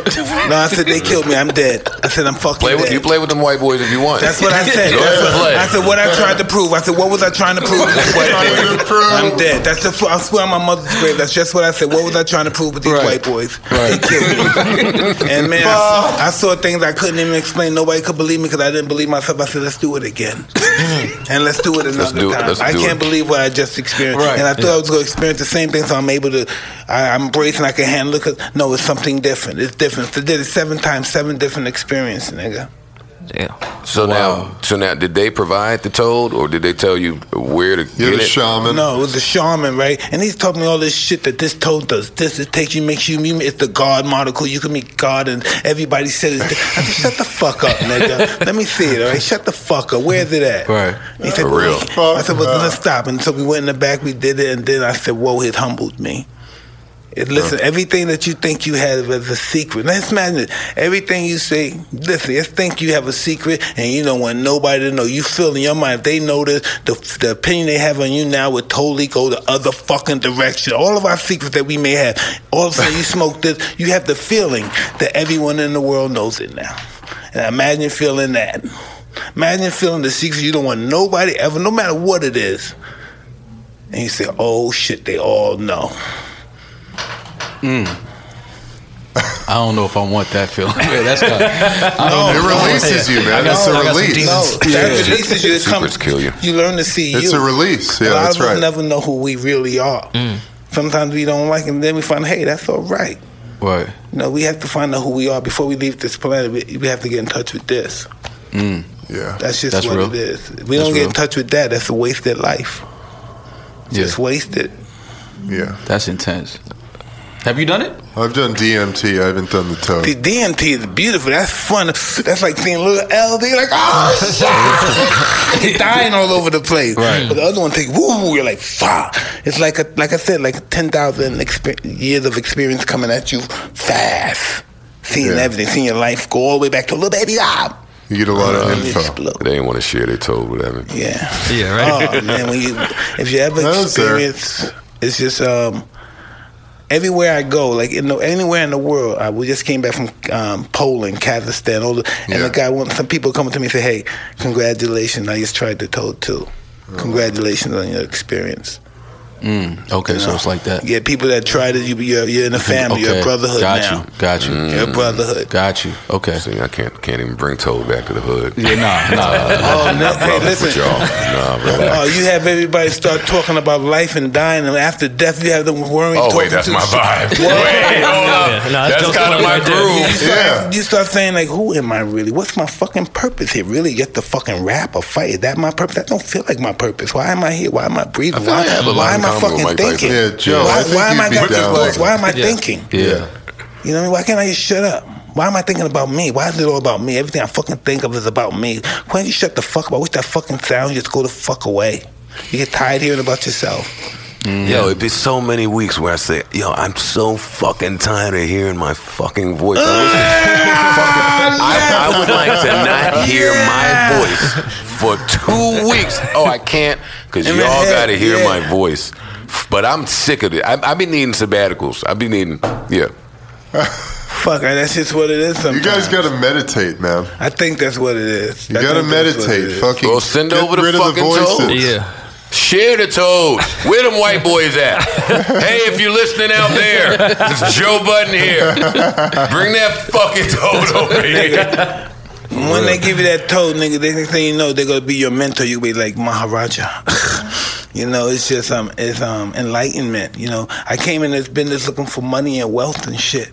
I said they killed me. I'm dead. I said I'm fucking Play with dead. you play with them white boys if you want. That's what I said. *laughs* Go That's ahead what- play. I said what I tried to prove. I said what was I trying to prove with these white Trying to boys? prove. I'm dead. That's just what I swear on my mother's grave. That's just what I said. What was I trying to prove with these Right. white boys? They killed me. *laughs* and man, I, I saw things I couldn't even explain. Nobody could believe me because I didn't believe myself. I said let's do it again, *laughs* mm. and let's do it another do it. time. Let's I do can't it. believe what I just experienced. Right. And I thought I was going to experience the same thing, so I'm able to. I, I'm bracing. I can handle it. Cause, no, it's something different. It's different. I did it seven times, seven different experiences, nigga. Yeah. So now, so now, did they provide the toad, or did they tell you where to You're get the it? shaman. No, it was the shaman, right? And he's taught me all this shit that this toad does. This it takes you, makes you. you it's the God molecule. You can meet God, and everybody said it. I said, shut the fuck up, nigga. Let me see it. All right, shut the fuck up. Where's it at? Right. And he said, For real. I said, well, let's stop. And so we went in the back. We did it, and then I said, whoa, it humbled me. It, listen, everything that you think you have is a secret. Let's imagine it. Everything you say, listen, just think you have a secret and you don't want nobody to know. You feel in your mind, if they know this, the, the opinion they have on you now would totally go the other fucking direction. All of our secrets that we may have, all of a sudden you *laughs* smoke this, you have the feeling that everyone in the world knows it now. And imagine feeling that. Imagine feeling the secret you don't want nobody ever, no matter what it is. And you say, oh shit, they all know. I don't know if I want that feeling. *laughs* Yeah, that's kind I don't It know. releases you, man. got It's some- I a got some release. demons. No, that releases you. It Secrets comes, kill you. You learn to see It's you. a release. Yeah, a lot that's of us right. never know who we really are. Mm. Sometimes we don't like it, and then we find, hey, that's all right. Right. You know, we have to find out who we are before we leave this planet. We, we have to get in touch with this. Yeah. That's just That's what real. it is. If we That's don't get real. in touch with that, that's a wasted life. Yeah. Just wasted. Yeah. That's intense. Have you done it? I've done DMT. I haven't done the toad. The DMT is beautiful. That's fun. That's like seeing little LD, like, oh, shit. *laughs* dying all over the place. Right. But the other one take, woo, you're like, fuck. It's like, a, like I said, like 10,000 exper- years of experience coming at you fast. Seeing Yeah. everything, seeing your life go all the way back to a little baby ah. You get a lot of and info. explode. They didn't want to share their toad with them. Yeah. Yeah, right. Oh man, when you if you ever No, sir. experience, it's just um, everywhere I go, like in the, anywhere in the world. I, we just came back from um, Poland, Kazakhstan, all the, and Yeah. the guy, want some people coming to me and say, "Hey, congratulations! I just tried the toad too. Congratulations on your experience." Mm, okay, so it's like that. Yeah, people that try to you, you're, you're in a *laughs* family, you're a brotherhood Got now. you. Got you. You're a brotherhood. Got you. Okay. See, I can't can't even bring Toad back to the hood. Yeah, nah, *laughs* nah. Oh, no, hey, Brothers with listen. y'all. Nah, *laughs* relax. Oh, you have everybody start talking about life and dying, and after death, you have them worrying. Oh wait, that's to- my vibe. Wait, hold up. Yeah, nah, that's that's kind of my right there. You groove. start, Yeah. you start saying like, "Who am I really? What's my fucking purpose here? Really, get the fucking rap or fight? Is that my purpose? That don't feel like my purpose. Why am I here? Why am I breathing? I feel why I have a lot why in am I common with fucking Mike thinking? Yeah, Joe, Why, I think why am I be got these down Why am I Yeah. thinking? Yeah. You know, what I mean? why can't I just shut up? Why am I thinking about me? Why is it all about me? Everything I fucking think of is about me. Why don't you shut the fuck up? I wish that fucking sound just go the fuck away. You get tired hearing about yourself. Mm. Yo, it'd be so many weeks where I say, "Yo, I'm so fucking tired of hearing my fucking voice." *laughs* I, wish this fucking- I, I would like to not hear my voice for two weeks. Oh, I can't because y'all got to hear yeah. my voice. But I'm sick of it. I, I've been needing sabbaticals. I've been needing, yeah. Fuck, that's just what it is. You guys got to meditate, man. I think that's what it is. You I got to think that's what it meditate. is. Fucking Well, send get over the rid fucking of the voices. toad. Yeah. Share the toad. Where them white boys at? hey, if you're listening out there, it's Joe Budden here. Bring that fucking toad over here. When they give you that toad, nigga, they next thing you know, they're gonna be your mentor. You'll be like Maharaja. *laughs* you know, it's just um, it's um, enlightenment. You know, I came in this business looking for money and wealth and shit.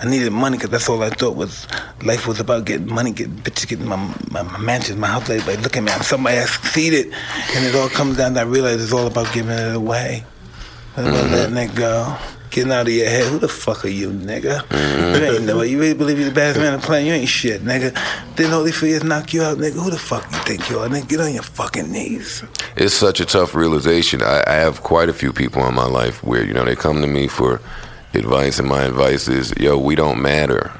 I needed money because that's all I thought was life was about getting money, getting bitches, getting my, my, my mansions, my house. Everybody look at me. I'm somebody has succeeded, and it all comes down. to I realize it's all about giving it away. It's about mm-hmm. letting it go. Getting out of your head. Who the fuck are you, nigga? Mm-hmm. You ain't no. You really believe you're the baddest man on the planet? You ain't shit, nigga. Didn't Holyfield knock you out, nigga? Who the fuck you think you are, nigga? Get on your fucking knees. It's such a tough realization. I, I have quite a few people in my life where, you know, they come to me for advice, and my advice is, yo, we don't matter.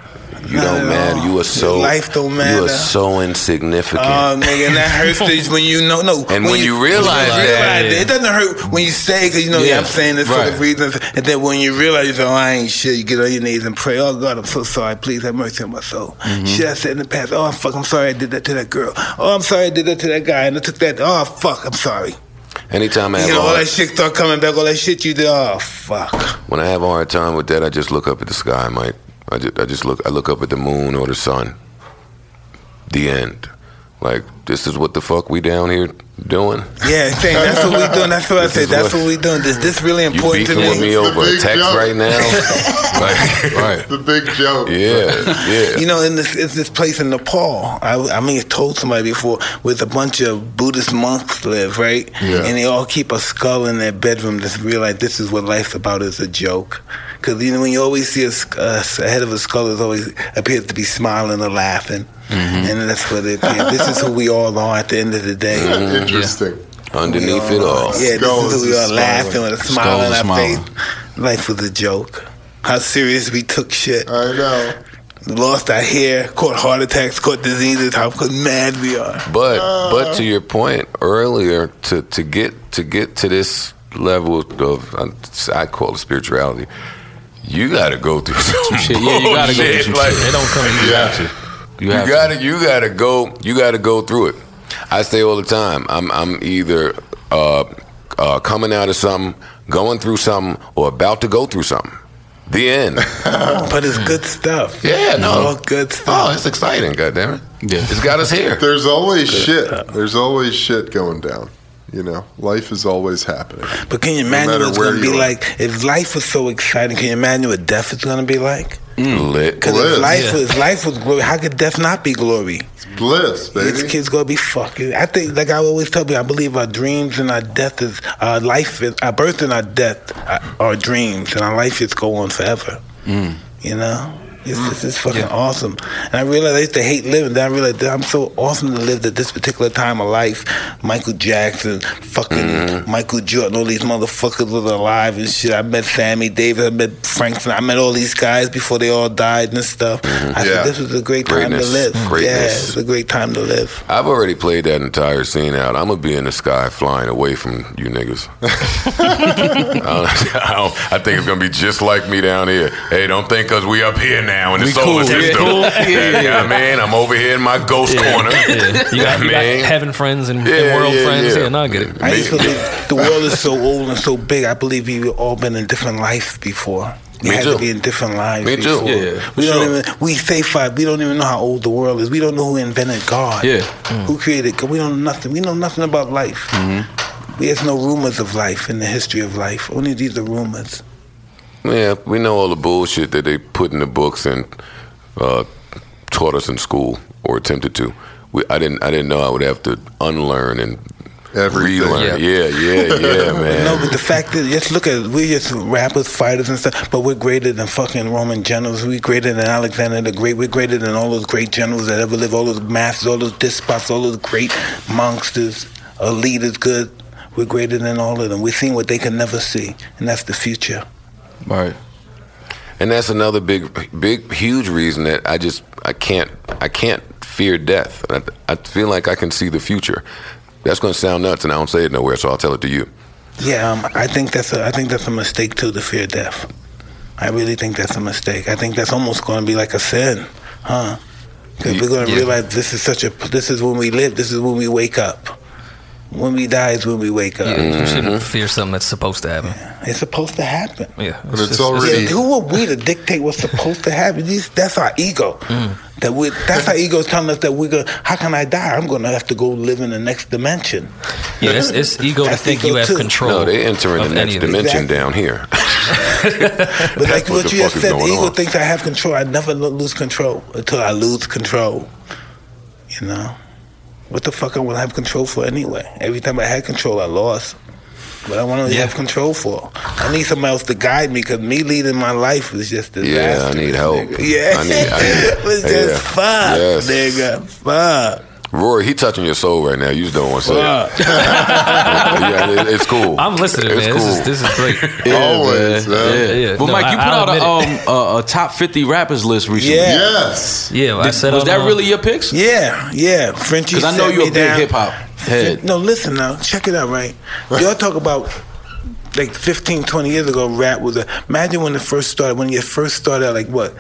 You Not don't matter. all. You are so Your life don't matter. You are so insignificant. Oh, nigga, and that hurts *laughs* when you know, no. And when you realize that- it, it doesn't hurt when you say, because you know, yeah, Yeah, I'm saying this for the reasons. And then when you realize, oh, I ain't shit, you get on your knees and pray, oh, God, I'm so sorry. Please have mercy on my soul. Mm-hmm. Shit I said in the past, oh, fuck, I'm sorry I did that to that girl. Oh, I'm sorry I did that to that guy. And I took that, oh, fuck, I'm sorry. Anytime I have You know, all hard, that shit start coming back, all that shit you did, oh, fuck. when I have a hard time with that, I just look up at the sky, Mike. I just, I just look. I look up at the moon or the sun. The end. Like this is what the fuck we down here doing. Yeah, saying that's what we doing. That's what I said. that's what- what we doing. Is this really You important to beefing with me me? Over a text joke. right now? *laughs* like, Right. The big joke. yeah, yeah. You know, in this it's this place in Nepal. I, I mean, I told somebody before, with a bunch of Buddhist monks live, right? Yeah. And they all keep a skull in their bedroom to realize this is what life's about is a joke. Because you know, when you always see a, sk- a, s- a head of a skull, it always appears to be smiling or laughing, mm-hmm. and that's what it appears. this is who we all are at the end of the day. Interesting. Underneath it all. Yeah, Skull this is is who we a are laughing with a smile on our smiling. face. Life was a joke. How serious we took shit. I know. Lost our hair, caught heart attacks, caught diseases, how mad we are. But uh-huh. but to your point earlier, to to get to get to this level of I call it spirituality, you got to go through *laughs* some Shit, yeah, you gotta go through some Like, shit. They don't come easy. You have to. You You have to. gotta, you gotta go, you gotta go through it. I say all the time, I'm, I'm either uh, uh, coming out of something, going through something, or about to go through something. The end. *laughs* But it's good stuff. Yeah, It's no. all good oh, stuff. it's exciting, goddammit. Yeah. It's got us here. There's always shit. There's always shit going down. You know, life is always happening. but can you imagine matter what it's where going to be are. like? If life was so exciting, can you imagine what death is going to be like? Mm. Lit. Because if life, Yeah. was, life was glory, how could death not be glory? It's Bliss, These baby. kids gonna be fucking. I think, like I always tell people, I believe our dreams and our death is our life, is, our birth and our death are, are dreams, and our life is go on forever. Mm. You know, it's, this is fucking awesome. And I realized I used to hate living. Then I realized that I'm so awesome to live at this particular time of life. Michael Jackson, fucking mm-hmm. Michael Jordan, all these motherfuckers was alive and shit. I met Sammy Davis, I met Frank, Sinatra, I met all these guys before they all died and stuff. Mm-hmm. I Yeah. said this was a great time to live. Greatness. Yeah, it's a great time to live. I've already played that entire scene out. I'm gonna be in the sky flying away from you niggas. *laughs* *laughs* I, I don't- I think it's gonna be just like me down here. Hey, don't think cause we up here now. Now in the We solar cool. system. Cool. Yeah, Yeah, yeah. man, I'm over here in my ghost corner. Yeah. You got, you got Man. heaven friends and, and world yeah, friends. yeah. Yeah, no, I get it. I used to believe the world is so old and so big. I believe we've all been in different lives before. We Me had too. to be in different lives. Me too. Yeah, we for don't even. We say five. We don't even know how old the world is. We don't know who invented God. Yeah. Who created God? We don't know nothing. We know nothing about life. Mm-hmm. There's no rumors of life in the history of life. Only these are rumors. Yeah, we know all the bullshit that they put in the books and uh, taught us in school or attempted to. We, I didn't. I didn't know I would have to unlearn and Everything. relearn. Yeah, yeah, yeah, *laughs* man. No, but the fact is, just look at it. We're just rappers, fighters, and stuff. But we're greater than fucking Roman generals. We're greater than Alexander the Great. We're greater than all those great generals that ever lived. All those masters, all those despots, all those great monsters, leaders. Good. We're greater than all of them. We're seeing what they can never see, and that's the future. Right. and that's another big, big, huge reason that I just I can't I can't fear death. I, I feel like I can see the future. That's going to sound nuts, and I don't say it nowhere, so I'll tell it to you. Yeah, um, I think that's a I think that's a mistake too to fear death. I really think that's a mistake. I think that's almost going to be like a sin, huh? Because we're going to Yeah. realize this is such a this is when we live. This is when we wake up. When we die is when we wake up. Yeah, Mm-hmm. you shouldn't fear something that's supposed to happen. It's supposed to happen. Yeah, But it's already- Yeah, who are we to dictate what's supposed to happen? These, that's our ego. Mm. That we that's our ego is telling us that we're gonna. How can I die? I'm gonna have to go live in the next dimension. yeah. It's, it's ego to think ego you have too. control. No, they enter in the next dimension Exactly. down here. *laughs* But like what what, you just said, the ego on. thinks I have control. I never lose control until I lose control. You know, what the fuck I want to have control for anyway? Every time I had control, I lost. But I want to Yeah. have control for. I need somebody else to guide me because me leading my life was just Yeah, I need help. nigga. Yeah, *laughs* I need- I need- it was *laughs* just yeah. fuck, Yes. nigga, fuck. Rory, he touching your soul right now. You just don't want to say it. *laughs* Yeah, it- it's cool. I'm listening, It's man. cool. This is this is great. *laughs* Always, man. man. Yeah. Yeah, But no, Mike, you I- put I'll out a, um, a, a top 50 rappers list recently. Yeah. Yes. Yeah, I Did- said was on, that uh, really your picks? Yeah, yeah. Frenchie. Because I know you're a big hip hop head. No, listen now. Check it out, right? Y'all talk about like 15, 20 years ago, rap was a. Imagine when it first started, when you first started like what?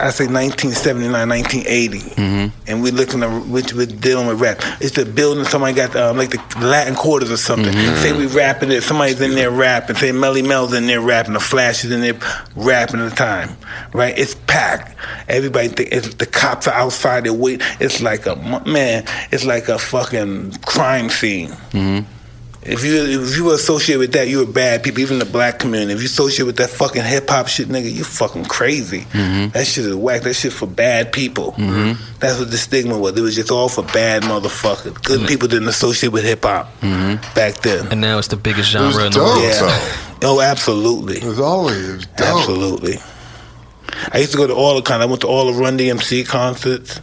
I say 1979, 1980, Mm-hmm. and we're looking at which we're dealing with rap. It's the building. Somebody got um, like the Latin quarters or something. Mm-hmm. Say we rapping it. Somebody's in there rapping. Say Melle Mel's in there rapping. The Flash is in there rapping at the time, right? It's packed. Everybody think it's, the cops are outside. They wait. It's like a man. It's like a fucking crime scene. Mm-hmm. If you if you associate with that, you're bad people. Even the black community. If you associate with that fucking hip hop shit, nigga, you fucking crazy. Mm-hmm. That shit is whack. That shit for bad people. That's what the stigma was. It was just all for bad motherfuckers. Good Mm-hmm. people didn't associate with hip hop back then. and now it's the biggest It was genre in the dope. world. Yeah. *laughs* Oh, absolutely. It was always it was dope. Absolutely. I used to go to all the con. I went to all the Run DMC concerts.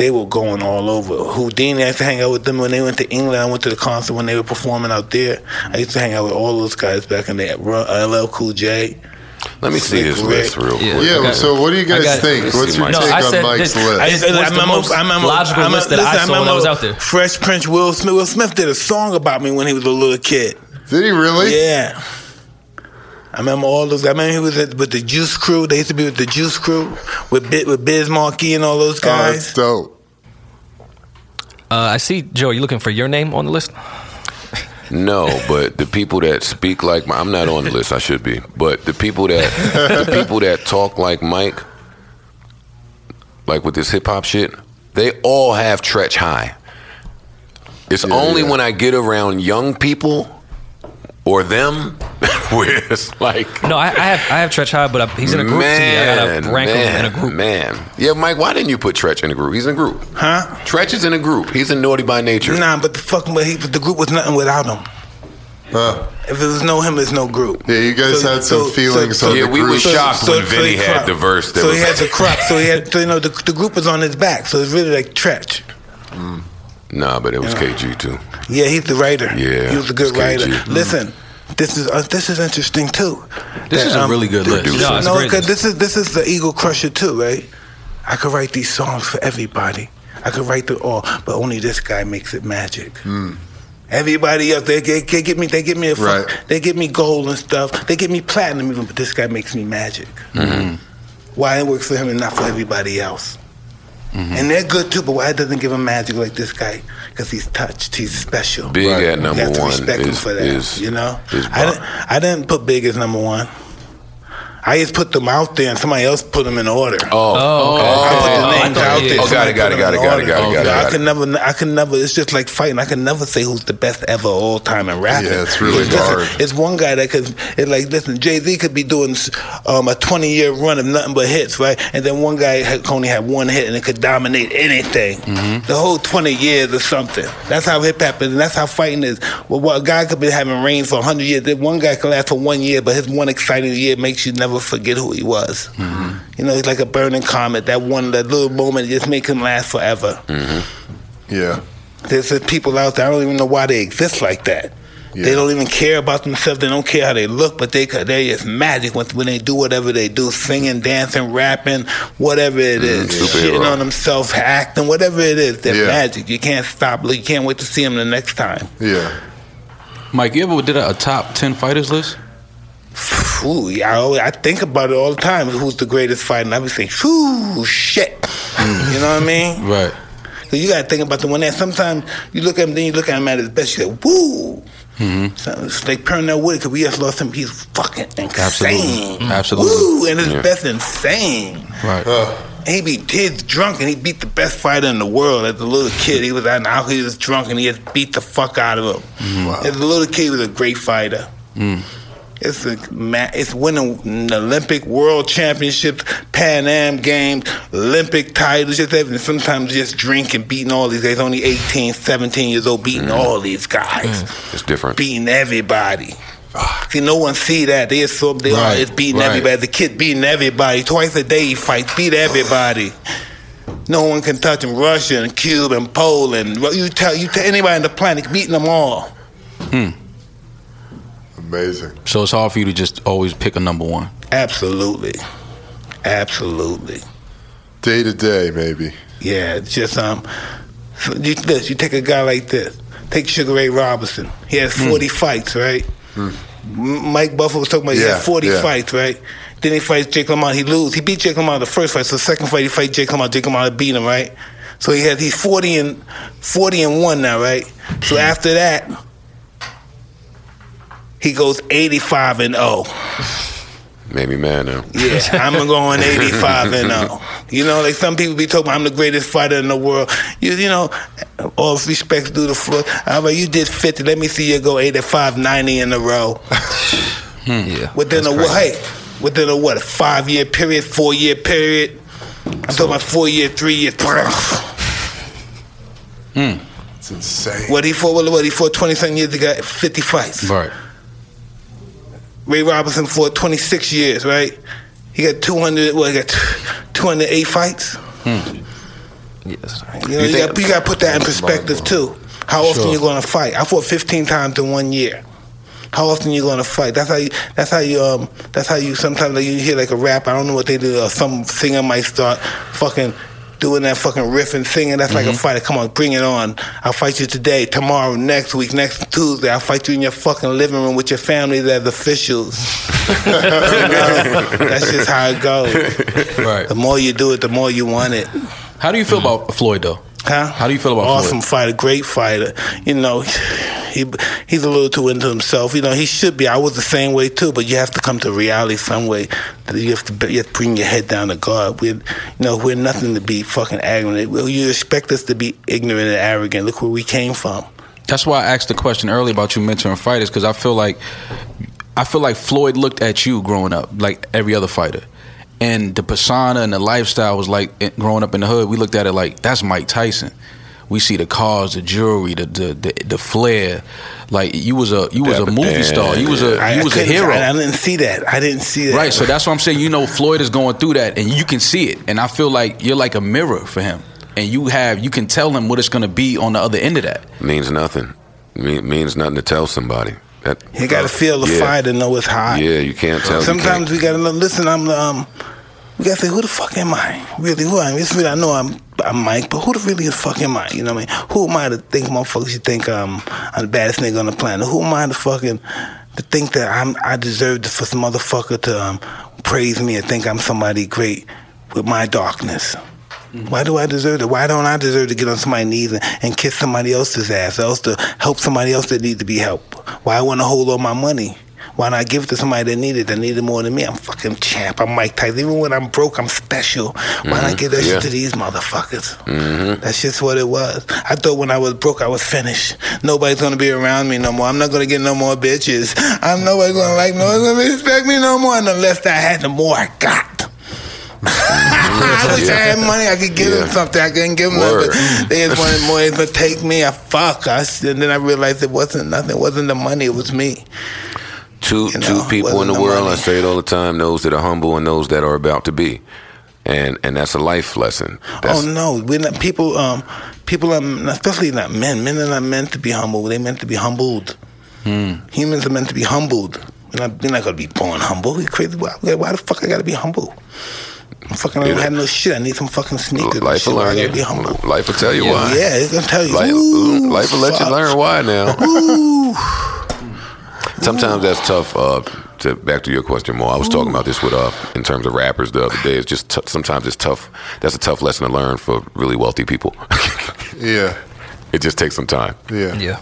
They were going all over. Whodini, I used to hang out with them when they went to England. I went to the concert when they were performing out there. I used to hang out with all those guys back in the LL Cool J. Let me see his Slick list real quick. Yeah. Yeah, so what do you guys think? What's your Mike. take No, I on Mike's this- list? I- It's- what's the most logical list that I listen, saw when I was out there. Fresh Prince Will Smith. Will Smith did a song about me when he was a little kid. Did he really? Yeah. I remember all those. I remember he was at, with the Juice Crew. They used to be with the Juice Crew with Bi- with Biz Markie and all those guys. Oh, that's guys. dope. Uh, I see, Joe. Are You looking for your name on the list? No, but the people that speak like my, I'm not on the list. I should be, but the people that the people that talk like Mike, like with this hip hop shit, they all have Treach High. It's Yeah, only yeah. when I get around young people or them *laughs* where it's like. No, I, I have I have Treach High, but I, he's in a group to me. I gotta rank man, him in a group. Man, yeah, Mike. Why didn't you put Treach in a group? He's in a group. Huh? Treach is in a group. He's a Naughty by Nature. Nah, but the fucking but he, the group was nothing without him. Huh. If it was no him, there's no group. Yeah, you guys had some feelings on Yeah, the we group. was shocked when he Vinny had crop- the verse that so was he had like- the crop. So he had, so, you know, the, the group was on his back. So it's really like Treach. Mm. Nah, but it was Kay Gee too. Yeah, he's the writer. Yeah, he was a good it's writer. Kay Gee. Listen, this is uh, this is interesting too. This That, is a um, really good list. producer. No, it's no, because this is this is the Eagle crusher too, right? I could write these songs for everybody. I could write them all, but only this guy makes it magic. Everybody else, they, they, they get me, they get me a, fuck, Right. they get me gold and stuff. They get me platinum even, but this guy makes me magic. why it works for him and not for everybody else. Mm-hmm. And they're good too, but why doesn't give him magic like this guy? Because he's touched. He's special. Big Right. at You have to one respect him for that. is you know, is I didn't, I didn't put Big as number one. I just put them out there, and somebody else put them in order. Oh, Oh, okay. I put the Oh, names thought- out there. Oh, got somebody it, got put it, them got it, in got it, order. got it, got it, I can never, I can never. It's just like fighting. I can never say who's the best ever all time in rapping. Yeah, it's really Listen, hard. It's one guy that could. It's like listen, Jay Z could be doing um, a twenty year run of nothing but hits, right? And then one guy had, only had one hit and it could dominate anything. Mm-hmm. The whole twenty years or something. That's how hip hop is, and that's how fighting is. Well, what a guy could be having reigns for hundred years. Then One guy can last for one year, but his one exciting year makes you never forget who he was. Mm-hmm. You know, he's like a burning comet. That one, that little moment, just make him last forever. Yeah. There's people out there. I don't even know why they exist like that. Yeah. They don't even care about themselves. They don't care how they look, but they they just magic when, when they do whatever they do, singing, dancing, rapping, whatever it is, superhero. shitting on themselves, acting, whatever it is. They're Yeah. magic. You can't stop. You can't wait to see them the next time. Yeah. Mike, you ever did a, a top ten fighters list? *laughs* Ooh, yeah, I, always- I think about it all the time. Who's the greatest fighter? And I be saying, "Whoo, shit." Mm. You know what I mean? Right. So you got to think about the one that sometimes you look at him, then you look at him at his best. You say, "Woo." Mm-hmm. So it's like Pernell Wood because we just lost him. He's fucking insane. Absolutely. Absolutely. Woo, and his Yeah. best insane. Right. And he be he's drunk and he beat the best fighter in the world as a little kid. He was out now he was drunk and he just beat the fuck out of him. Wow. As a little kid, he was a great fighter. It's a it's winning Olympic World Championships, Pan Am Games, Olympic titles, just everything. Sometimes just drinking, beating all these guys. Only 18, 17 years old, beating mm. all these guys, mm. It's different. beating everybody. Ah. See, no one see that. They assume they are Right, just beating right. everybody. The kid beating everybody twice a day. He fights, beat everybody. No one can touch him. Russia and Cuba and Poland. You tell you tell anybody on the planet beating them all. Hmm. Amazing. So it's hard for you to just always pick a number one. Absolutely, absolutely. Day to day, maybe. Yeah, it's just um. so You, this, you take a guy like this. Take Sugar Ray Robinson. He has hmm. forty fights, right? Hmm. M- Mike Buffalo was talking about he Yeah, had forty yeah. fights, right? Then he fights Jake LaMotta. He lose. He beat Jake LaMotta the first fight. So the second fight he fight Jake LaMotta. Jake LaMotta beat him, right? So he has he's forty and forty and one now, right? So hmm. after that, he goes eighty five and 0. Made me mad now. Yeah, I'm going *laughs* 85 and 0. You know, like some people be talking about I'm the greatest fighter in the world. You, you know, all respect due to Floyd. How about you did 50? Let me see you go 85, 90 in a row. *laughs* Yeah. Within a what? Hey, within a what? A five year period, four year period. I'm talking about four year, three year. Hmm. It's insane. What he fought? What he fought? 20 something years ago, 50 fights. Right. Ray Robinson fought 26 years, right? He got 200. Well, he got 208 fights. Yes. You know, You you, got, you got to put that in perspective too. How often Sure. you going to fight? I fought 15 times in one year. How often you going to fight? That's how you. That's how you. Um. That's how you. Sometimes like, you hear like a rap. I don't know what they do. Or some singer might start fucking doing that fucking riff and singing. That's like a mm-hmm. fighter. Come on, bring it on. I'll fight you today, tomorrow, next week, next Tuesday. I'll fight you in your fucking living room with your family as officials. You *laughs* know? That's just how it goes. Right. The more you do it, the more you want it. How do you feel about Floyd though? Huh? How do you feel about awesome Floyd? fighter, great fighter? You know, *sighs* he he's a little too into himself. You know, he should be. I was the same way too, but you have to come to reality some way. You have to you have to bring your head down to God. We're you know we're nothing to be fucking arrogant. Well, You expect us to be ignorant and arrogant. Look where we came from. That's why I asked the question earlier about you mentoring fighters because I feel like I feel like Floyd looked at you growing up like every other fighter, and the persona and the lifestyle was like growing up in the hood. We looked at it like that's Mike Tyson. We see the cars, the jewelry, the the the, the flair. Like you was a you was a movie star. You was a I, you was a hero. I, I didn't see that. I didn't see that. Right, so that's what I'm saying. You know, Floyd is going through that, and you can see it. And I feel like you're like a mirror for him, and you have you can tell him what it's going to be on the other end of that. Means nothing. Me- means nothing to tell somebody. That you got to feel the Yeah. fire to know it's hot. Yeah, you can't tell. Sometimes can't- we gotta know, listen. I'm um, we gotta say, who the fuck am I? Really, who am I? It's really, I know I'm I'm Mike, but who the really the fuck am I? You know what I mean? Who am I to think motherfuckers you think um, I'm the baddest nigga on the planet? Who am I to fucking to think that I'm I deserve for some motherfucker to um, praise me and think I'm somebody great with my darkness. Why do I deserve it? Why don't I deserve to get on somebody's knees and, and kiss somebody else's ass, or else to help somebody else that needs to be helped? Why I want to hold all my money? Why not give it to somebody that needed it, that needed more than me? I'm fucking champ. I'm Mike Tyson. Even when I'm broke, I'm special. Why not mm-hmm. give that Yeah. shit to these motherfuckers? Mm-hmm. That's just what it was. I thought when I was broke, I was finished. Nobody's gonna be around me no more. I'm not gonna get no more bitches. I'm nobody gonna like, no one's gonna respect me no more. And the less I had, the more I got. I wish I had money. I could give them something. I couldn't give them Word. nothing. They just wanted *laughs* more. They would take me. I fuck. I, s- and then I realized it wasn't nothing. It wasn't the money. It was me. Two You know, two people in the the world. money. I say it all the time. Those that are humble and those that are about to be, and and that's a life lesson. That's, oh no, we're not people. Um, people are especially not men. Men are not meant to be humble. They're meant to be humbled. Humans are meant to be humbled. We're not, we're not gonna be born humble. You crazy? Why, why the fuck I gotta be humble? I'm fucking. I don't have no shit. I need some fucking sneakers. and life will learn you. be humble. Life will tell you Yeah. why. Yeah, it's gonna tell you. Life, Ooh, life will let you learn why now. Ooh. Sometimes that's tough. Uh, to back to your question, Mal. I was talking about this with uh, in terms of rappers the other day. It's just t- sometimes it's tough. That's a tough lesson to learn for really wealthy people. *laughs* Yeah, it just takes some time. yeah, Yeah.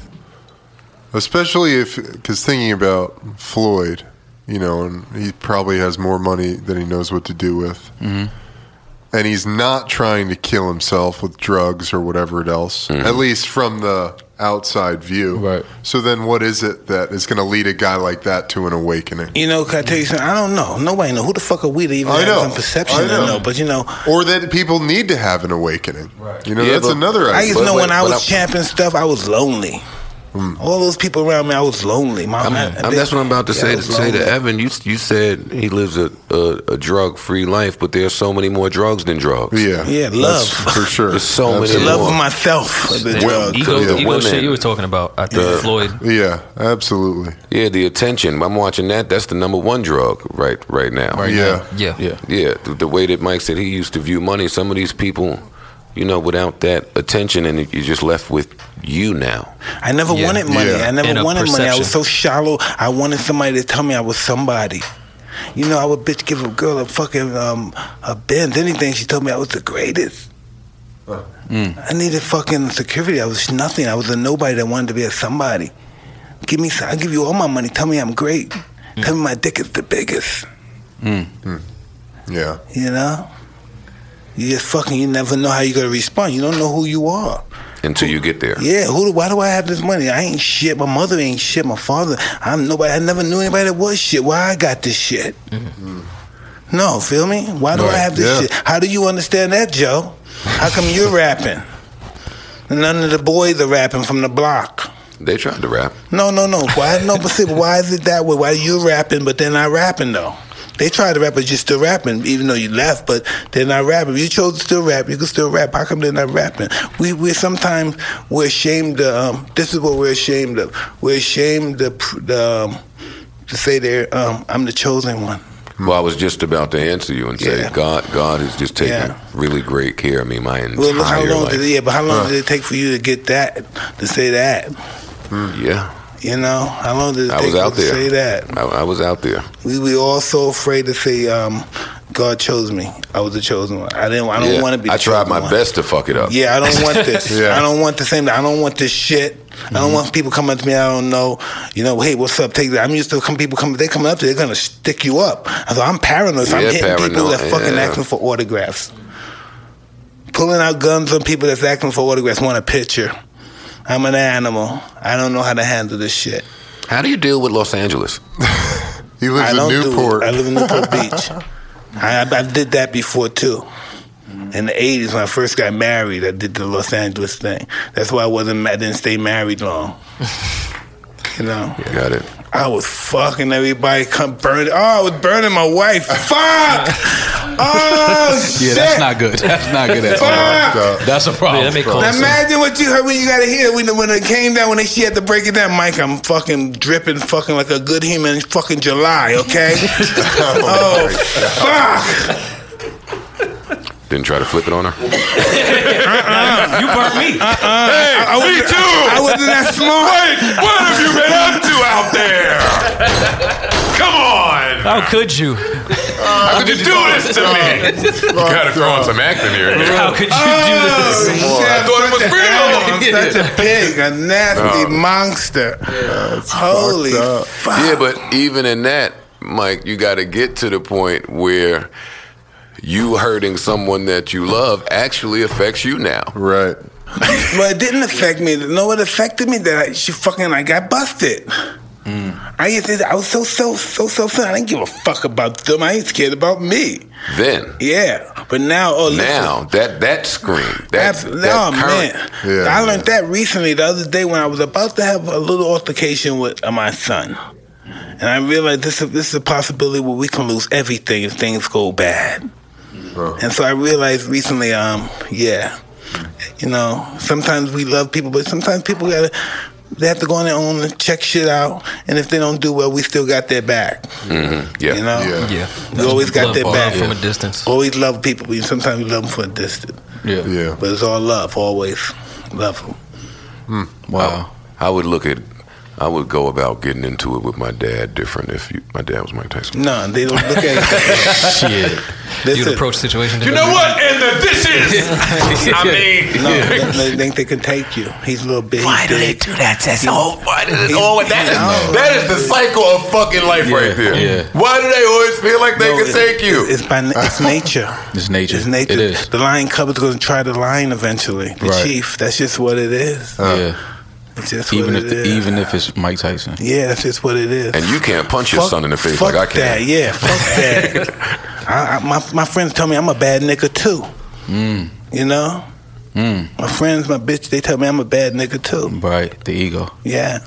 Especially if, because thinking about Floyd, you know, and he probably has more money than he knows what to do with. Mm-hmm. And he's not trying to kill himself with drugs or whatever it else, at least from the outside view. Right. So then what is it that is going to lead a guy like that to an awakening? You know, can I tell you something? I don't know. Nobody know who the fuck are we to even I have know. some perception I to know. know. But you know, Or that people need to have an awakening. Right. You know, Yeah, that's but- another I idea. just But- know but- when I was I- champing stuff, I was lonely. Mm. All those people around me, I was lonely. My, I'm, I- I'm- that's what I'm about to yeah, say. To say to. Eben, you you said he lives a a, a drug free life, but there's so many more drugs than drugs. yeah. Yeah, That's love. *laughs* for sure. There's so many the love more. of myself, the The ego, the ego shit you were talking about. I think Floyd. Yeah, absolutely. Yeah, the attention. I'm watching that. That's the number one drug right right now. Right Yeah. now. Yeah. Yeah. Yeah, the, the way that Mike said he used to view money. Some of these people, you know, without that attention, and you're just left with you now. I never Yeah. wanted money. Yeah. I never And wanted money. I was so shallow. I wanted somebody to tell me I was somebody. You know, I would bitch give a girl a fucking um, a Benz, anything. She told me I was the greatest. Hmm. I needed fucking security. I was nothing. I was a nobody that wanted to be a somebody. Give me, some- I'll give you all my money. Tell me I'm great. Tell me my dick is the biggest. Hmm. Hmm. Yeah. You know, you just fucking. You never know how you're gonna respond. You don't know who you are. Until you get there. Yeah, who? do- Why do I have this money? I ain't shit. My mother ain't shit. My father, I'm nobody. I never knew anybody that was shit. Why I got this shit? Mm-hmm. No, feel me? Why do I have this yeah. shit? How do you understand that, Joe? How come you're rapping? None of the boys are rapping from the block. They tried to rap. No, no, no. Why? No, but see, why is it that way? Why you rapping, but they're not rapping though? They tried to rap, but you're still rapping, even though you left. But they're not rapping. If you chose to still rap, you can still rap. How come they're not rapping? We we sometimes we're ashamed. To, um, this is what we're ashamed of. We're ashamed to the, um, to say they're um, I'm the chosen one. Well, I was just about to answer you and say Yeah. God, God has just taken Yeah. really great care of me my entire Well, look how long life. did it, yeah, but how long did it take for you to get that to say that? yeah, You know, how long did it I take was out to there. say that? I, I was out there. We we all so afraid to say, um, "God chose me. I was the chosen one." I didn't. I don't Yeah. want to be. I tried my one. best to fuck it up. Yeah, I don't want *laughs* this. Yeah. I don't want the same. I don't want this shit. I don't want people coming up to me. I don't know. You know, hey, what's up? Take that. I'm used to come. People come. They coming up to. They're gonna stick you up. I thought I'm paranoid. So I'm Yeah, hitting people paranoid, that fucking yeah. asking for autographs. Pulling out guns on people that's asking for autographs. Want a picture. I'm an animal. I don't know how to handle this shit. How do you deal with Los Angeles? *laughs* He lives I in Newport. I live in Newport Beach. I, I, I did that before too. In the '80s, when I first got married, I did the Los Angeles thing. That's why I wasn't. I didn't stay married long. *laughs* You know, Got it. I was fucking everybody. Come burn. Oh, I was burning my wife. Fuck. *laughs* Oh shit. Yeah, that's not good. That's not good at all. Fuck. That's a problem. Yeah, that make close. Now imagine what you heard when you got to hear when when it came down when they, she had to break it down. Mike, I'm fucking dripping, fucking like a good human. Fucking July, okay? *laughs* oh, oh fuck! Didn't try to flip it on her. You burnt me. Uh-uh. Hey, I me wasn't- too. I wasn't that smart. Wait, what have you been up to out there? Come on. How could you? How could you do uh, this to me? Uh, you gotta throw on some acting here. How could you do oh, this? Oh, I thought it was I'm such a pig, a nasty Oh. monster. Holy fuck. Yeah, but even in that, Mike, you got to get to the point where you hurting someone that you love actually affects you now. Right. Well, it didn't affect me. No, what affected me that I, she fucking I got busted. I used to, I was so so so so so. I didn't give a fuck about them. I ain't scared about me. Then, Yeah, but now oh listen. now that that scream, that, Absolutely. that oh current, man, Yeah, I learned that recently. The other day when I was about to have a little altercation with uh, my son, and I realized this is, this is a possibility where we can lose everything if things go bad. And so I realized recently, um, yeah, you know, sometimes we love people, but sometimes people gotta. They have to go on their own and check shit out, and if they don't do well, we still got their back. Mhm, yeah. You know, Yeah. Yeah. we always got Love their back from a distance. Always love people, but sometimes we love them from a distance. Yeah. Yeah. But it's all love, always love them. Wow. I would look at, I would go about getting into it with my dad different if you, my dad was Mike Tyson. No, they don't look at *laughs* it. Shit. You'd Listen, approach the situation. Differently. You know what? And the, this is, *laughs* I mean, *laughs* no, they, they think they can take you. He's a little big. Why do they do that? That's all. Why do they? He- Oh, that is that is the cycle of fucking life Yeah, right there. yeah. Why do they always feel like they No, can it- take you? It's by it's nature. It's nature. It's nature. It is. The lion cub is going to try the lion eventually. The Right. chief. That's just what it is. yeah. It's just Even what if it is. even if it's Mike Tyson. yeah, that's just what it is. and you can't punch your son in the face like I can. That, yeah, fuck *laughs* that. I, I, my my friends tell me I'm a bad nigga too. Mm. You know, Mm. my friends, my bitch, they tell me I'm a bad nigga too. Right. The ego. Yeah,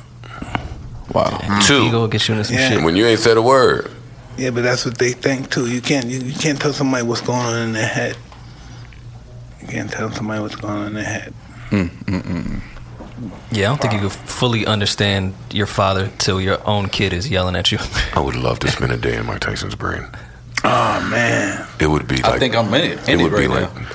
Wow. Two. Ego get you into some Yeah. shit. When you ain't said a word, yeah, but that's what they think too. You can't you, you can't tell somebody what's going on in their head. You can't tell somebody what's going on in their head. Yeah, I don't think you could fully understand your father till your own kid is yelling at you. I would love to spend a day in Mike Tyson's brain. Oh man, It would be like I think I'm in it. it In it, would be right like. now.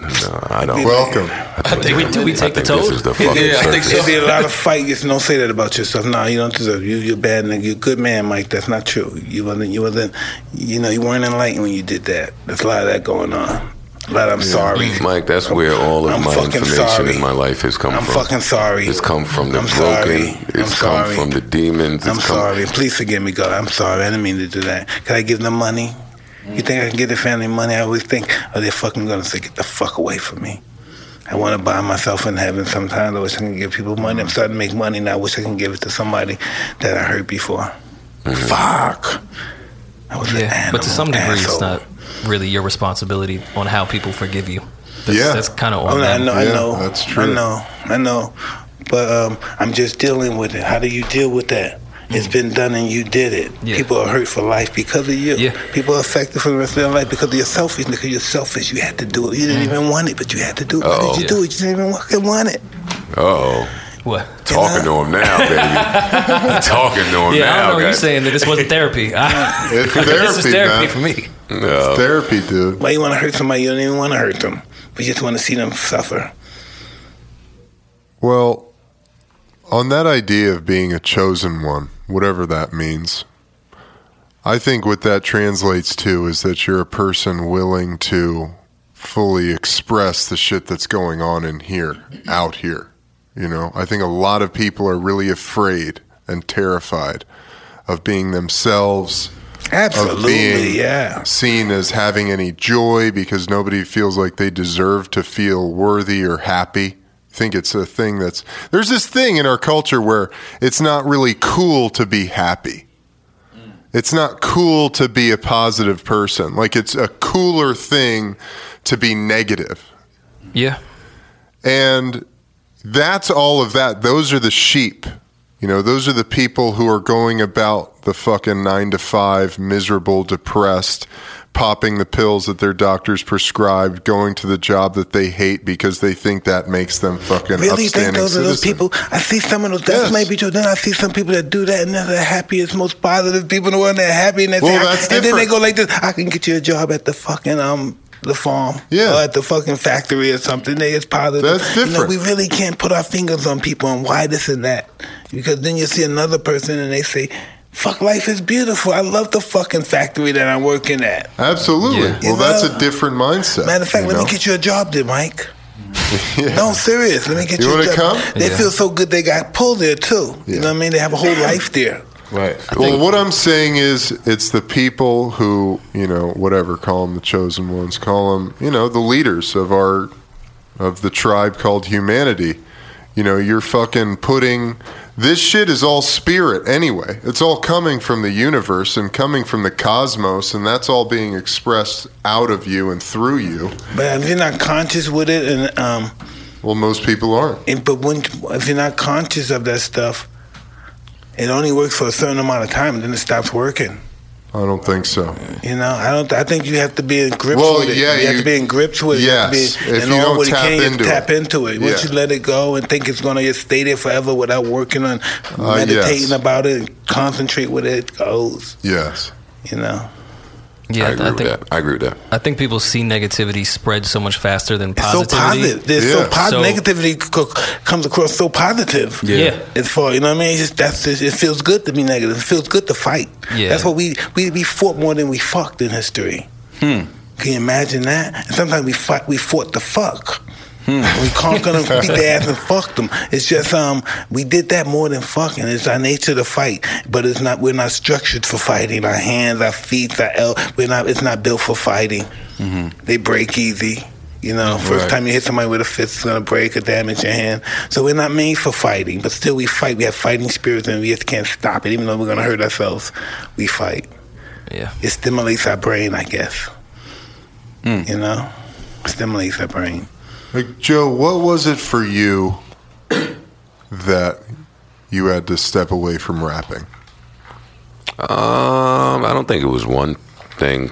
No, I don't. Welcome. I think Do we- do we take I the think this is the fucking Yeah, I think circus. There'd be a lot of fight. Just don't say that about yourself. No, you don't deserve. You, you're a bad nigga. You're a good man, Mike. That's not true. You wasn't. You wasn't. You know, you weren't enlightened when you did that. There's a lot of that going on. A lot. Of, I'm sorry, Mike, that's where all of I'm my information sorry. in my life has come from. I'm fucking sorry. It's come from the I'm broken. sorry. It's I'm come sorry. from the demons. It's I'm come, sorry. Please forgive me, God. I'm sorry. I didn't mean to do that. Can I give them money? You think I can give the family money? I always think, oh, they're fucking gonna say, get the fuck away from me. I want to buy myself in heaven sometimes. I wish I can give people money. I'm starting to make money now. I wish I can give it to somebody that I hurt before. Mm-hmm. Fuck. I was an Yeah, but to some degree, it's not really your responsibility on how people forgive you. That's, Yeah. that's kind of Oh, on I them. know, I Yeah, know. that's true. I know, I know. But um, I'm just dealing with it. How do you deal with that? It's been done and you did it. Yeah. People are hurt for life because of you. Yeah. People are affected for the rest of their life because of your selfishness. Because you're selfish. You had to do it. You didn't even want it, but you had to do it. Why Oh. did you do it? You didn't even fucking want it. Oh, What? talking to him now, baby. *laughs* talking to him Yeah, I now, don't know. You guys. saying that this wasn't therapy? I, It's *laughs* this is therapy, therapy man. for me. No. Therapy, dude. Why you want to hurt somebody? You don't even want to hurt them. But you just want to see them suffer. Well, on that idea of being a chosen one, whatever that means, I think what that translates to is that you're a person willing to fully express the shit that's going on in here, out here. You know, I think a lot of people are really afraid and terrified of being themselves, of Absolutely, being yeah. seen as having any joy because nobody feels like they deserve to feel worthy or happy. I think it's a thing that's there's this thing in our culture where it's not really cool to be happy. It's not cool to be a positive person. Like it's a cooler thing to be negative. Yeah. And that's all of that. Those are the sheep. You know, those are the people who are going about the fucking nine to five, miserable, depressed, popping the pills that their doctors prescribed, going to the job that they hate because they think that makes them fucking Really think upstanding those are those people? I see some of those. That Yes. might be true. Then I see some people that do that, and they're the happiest, most positive people in the world. And they're happy, and, they Well, say, that's and then they go like this: "I can get you a job at the fucking um the farm Yeah. or at the fucking factory or something. They it's positive. That's You know, different. we really can't put our fingers on people and why this and that. Because then you see another person and they say, fuck, life is beautiful. I love the fucking factory that I'm working at. Absolutely. Yeah. Well, You that's a different mindset. Matter of fact, let know? me get you a job there, Mike. *laughs* Yeah. No, serious. Let me get You you, a wanna job. come? They Yeah. feel so good they got pulled there too. You know what I mean? They have a whole life there. Right. Well, what I'm saying is, it's the people who, you know, whatever, call them the chosen ones, call them, you know, the leaders of our, of the tribe called humanity. You know, you're fucking putting, this shit is all spirit anyway. It's all coming from the universe and coming from the cosmos, and that's all being expressed out of you and through you. But if you're not conscious with it, and um, Well, most people aren't. and, but when if you're not conscious of that stuff, it only works for a certain amount of time, and then it stops working. I don't think so. You know, I don't. I think you have to be in grips Well, with it. yeah, you, have to be in grips with it. You to Yes, if you don't tap can't just tap into it. Once Yeah. you let it go and think it's gonna just stay there forever without working on Uh, meditating yes. about it and concentrate with it, it goes. Yes. You know. Yeah, I agree I with that. I agree with that. I think people see negativity spread so much faster than It's so positivity. positive. There's Yeah. so positive. So- Negativity c- comes across so positive. Yeah. It's for you know what I mean. It's just that's just, it feels good to be negative. It feels good to fight. Yeah. That's what we we we fought more than we fucked in history. Hmm. Can you imagine that? And sometimes we fight. We fought the fuck. Hmm. We conquered them, beat *laughs* their ass, and fucked them. It's just um, we did that more than fucking. It's our nature to fight, but it's not. We're not structured for fighting. Our hands, our feet, our el- we're not. It's not built for fighting. They break easy. You know, first Right. time you hit somebody with a fist, it's gonna break or damage your hand. So we're not made for fighting, but still we fight. We have fighting spirits, and we just can't stop it. Even though we're gonna hurt ourselves, we fight. Yeah. It stimulates our brain, I guess. Mm. You know, stimulates our brain. Like Joe, what was it for you that you had to step away from rapping? Um, I don't think it was one thing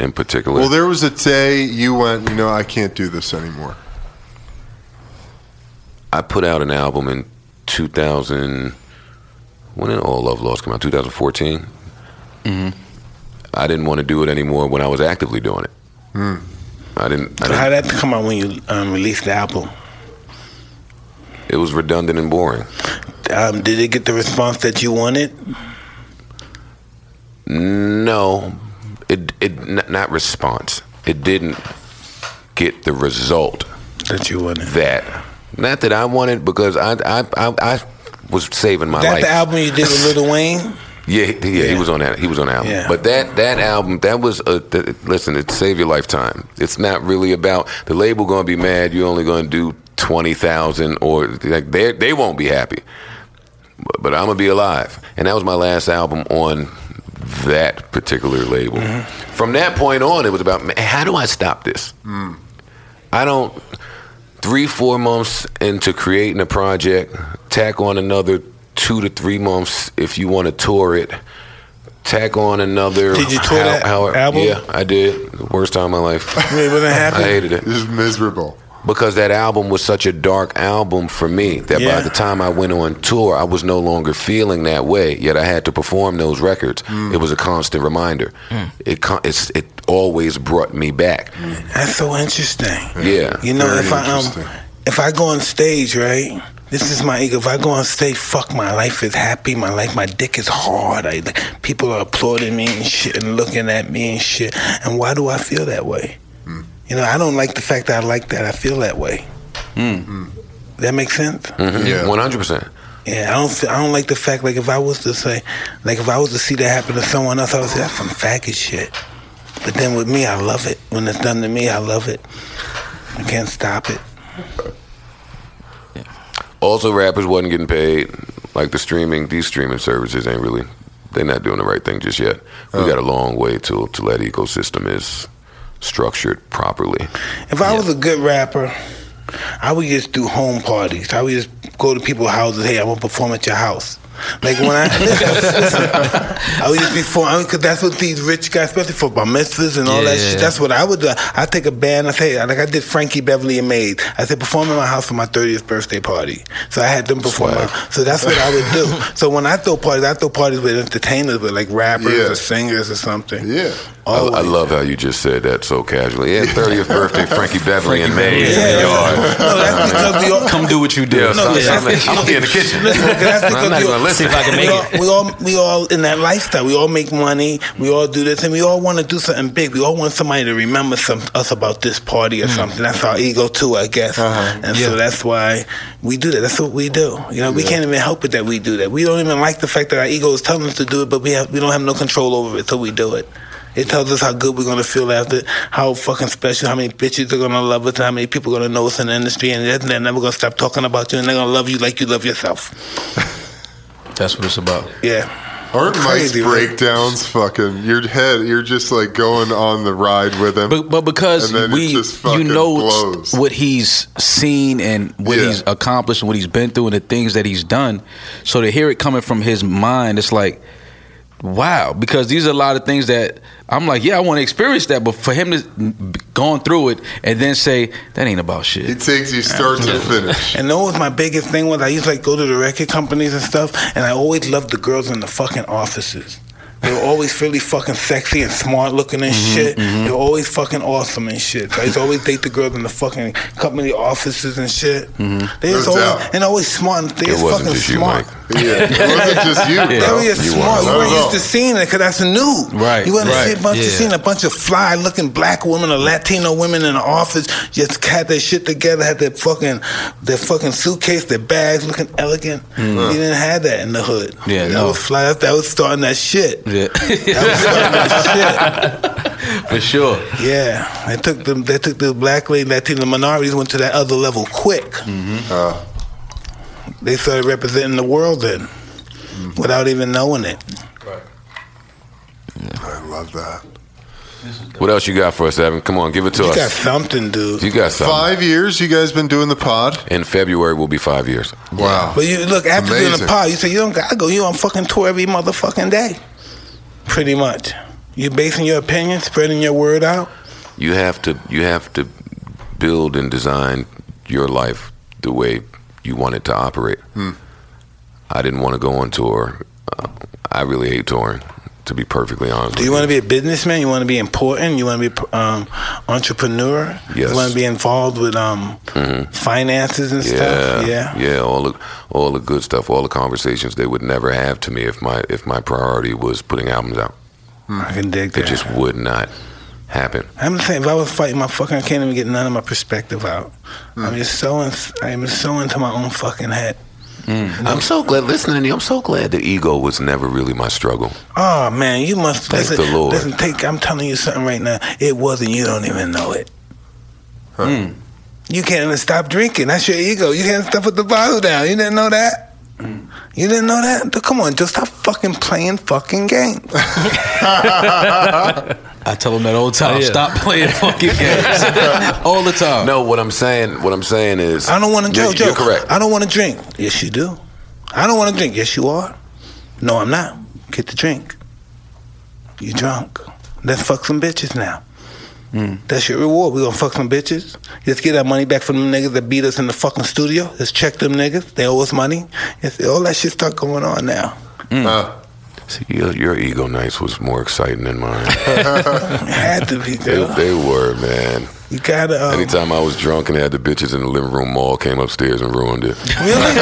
in particular. Well, there was a day you went, you know, I can't do this anymore. I put out an album in 2000. When did All Love Lost come out? 2014. Mm-hmm. I didn't want to do it anymore when I was actively doing it. I didn't. I So how didn't did that come out when you um, released the album? it was redundant and boring. Um, did it get the response that you wanted? No, it it not response. It didn't get the result That you wanted. that not that I wanted because I I I, I was saving my That life. That the album you did with Lil Wayne? Yeah, he- yeah, he was on that. He was on that album. Yeah. But that that album, that was a th- listen. It saved your lifetime. It's not really about the label going to be mad. You're only going to do twenty thousand, or like they they won't be happy. But, but I'm gonna be alive, and that was my last album on that particular label. Mm-hmm. From that point on, it was about how do I stop this? Mm. I don't. Three, four months into creating a project, tack on another two to three months if you want to tour it. Tack on another. Did you tour that album? Yeah, I did. The worst time of my life. *laughs* You wasn't I hated it It was miserable. because that album was such a dark album for me that Yeah. by the time I went on tour, I was no longer feeling that way. Yet I had to perform those records. It was a constant reminder. It con- it's, it always brought me back. That's so interesting. Yeah. You know, Very if I um, interesting. If I go on stage, right? This is my ego. If I go on stage, fuck, my life is happy. My life, my dick is hard. I, like, people are applauding me and shit and looking at me and shit. And why do I feel that way? Hmm. You know, I don't like the fact that I like that. I feel that way. Hmm. That makes sense. Mhm. Yeah. 100%. Yeah, I don't. Feel, I don't like the fact like if I was to say, like if I was to see that happen to someone else, I would say that's some faggot shit. But then with me, I love it. When it's done to me, I love it. I can't stop it. Also, rappers wasn't getting paid. Like the streaming, these streaming services ain't really, they're not doing the right thing just yet. We oh. got a long way to till that ecosystem is structured properly. If I was a good rapper, I would just do home parties. I would just go to people's houses. Hey, I want to perform at your house. Like when I listen, *laughs* listen, I would just be for because that's what these rich guys, especially for bar mitzvahs and all that Yeah. shit. That's what I would do. I take a band. I say like I did Frankie Beverly and Maze. I said perform in my house for my thirtieth birthday party. So I had them perform. Swag. So that's what I would do. *laughs* So when I throw parties, I throw parties with entertainers, with like rappers Yeah. or singers or something. Yeah. I, I love how you just said that so casually. Yeah, *laughs* 30th birthday, Frankie Beverly and Maze in Yeah, the yard. no, that's because we all Come do what you do. Yeah, No, son, that's son, because- I'm gonna be in the kitchen. Listen, that's I'm because not we listen. See if I can we make all, it. we all we all in that lifestyle. We all make money. We all do this, and we all want to do something big. We all want somebody to remember some us about this party or hmm. something. That's our ego too, I guess. Uh-huh. And so that's why we do that. That's what we do. You know, we can't even help it that we do that. We don't even like the fact that our ego is telling us to do it, but we have we don't have no control over it, so we do it. It tells us how good we're gonna feel after, how fucking special, how many bitches are gonna love us, how many people are gonna know us in the industry, and they're they're never gonna stop talking about you, and they're gonna love you like you love yourself. *laughs* That's what it's about. Yeah. Aren't Mike's Crazy, right? breakdowns fucking your head? You're just like going on the ride with him. But but because And then we just you know blows. what he's seen and what Yeah. he's accomplished and what he's been through and the things that he's done, so to hear it coming from his mind, it's like wow. Because these are a lot of things that I'm like, yeah, I want to experience that, but for him to b- gone through it and then say that ain't about shit. It takes you start to finish. And that was my biggest thing was I used to like go to the record companies and stuff, and I always loved the girls in the fucking offices. They were always really fucking sexy and smart looking and Mm-hmm, shit. They were always fucking awesome and shit. So I used to always date the girls in the fucking company offices and shit. They was No always, doubt. and always smart. And they Mm-hmm. Was fucking just you, smart. Mike. Yeah, *laughs* it wasn't just you. They bro. were just You smart. weren't. You weren't No, no. used to seeing it because that's new. Right, You wouldn't right, see a bunch of seeing a bunch of fly looking black women or Latino women in the office just had their shit together, had their fucking their fucking suitcase, their bags looking elegant. You didn't have that in the hood. Mm-hmm. Yeah, that no. was fly. That, that was starting that shit. Yeah, That was starting that shit. *laughs* for sure. Yeah, they took them. They took the black lady, Latino minorities went to that other level quick. Uh, They started representing the world then, mm-hmm. without even knowing it. I love that. What else you got for us, Eben? Come on, give it to You us. You got something, dude. you got something. Five years you guys been doing the pod? In February will be five years. Wow. But you look after doing the pod, you say you don't gotta go. You on fucking tour every motherfucking day, pretty much. You basing your opinion, spreading your word out. You have to you have to build and design your life the way you want it to operate. I didn't want to go on tour. Uh, I really hate touring, to be perfectly honest. Do you want to be a businessman? You want to be important? You want to be um, entrepreneur? Yes. You want to be involved with um, finances and yeah, stuff? Yeah. yeah, all the all the good stuff, all the conversations they would never have to me if my if my priority was putting albums out. I can dig that. It just would not happen. I'm saying if I was fighting my fucking, I can't even get none of my perspective out. I'm just so in, I'm so into my own fucking head. Mm. I'm so glad listening to you. I'm so glad the ego was never really my struggle. Oh man, you must Thank listen. the Lord. Listen, take. I'm telling you something right now. It wasn't. You don't even know it. Mm. You can't even stop drinking. That's your ego. You can't stop with the bottle down. You didn't know that. You didn't know that? Dude, Come on, just stop fucking playing fucking games. *laughs* I tell them that all the time. Oh, yeah. Stop playing fucking games *laughs* all the time. No, what I'm saying, what I'm saying is, I don't want to You're, you're correct. I don't want to drink. Yes, you do. I don't want to drink. Yes, you are. No, I'm not. Get the drink. You drunk. Let's fuck some bitches now. That's your reward. We gonna fuck some bitches. Let's get our money back from them niggas that beat us in the fucking studio. Let's check them niggas. They owe us money. It's, all that shit start going on now. Uh, See, your, your ego nights was more exciting than mine. *laughs* It had to be, they, they were, man. You gotta. Um, Anytime I was drunk and had the bitches in the living room, all came upstairs and ruined it. Really? *laughs*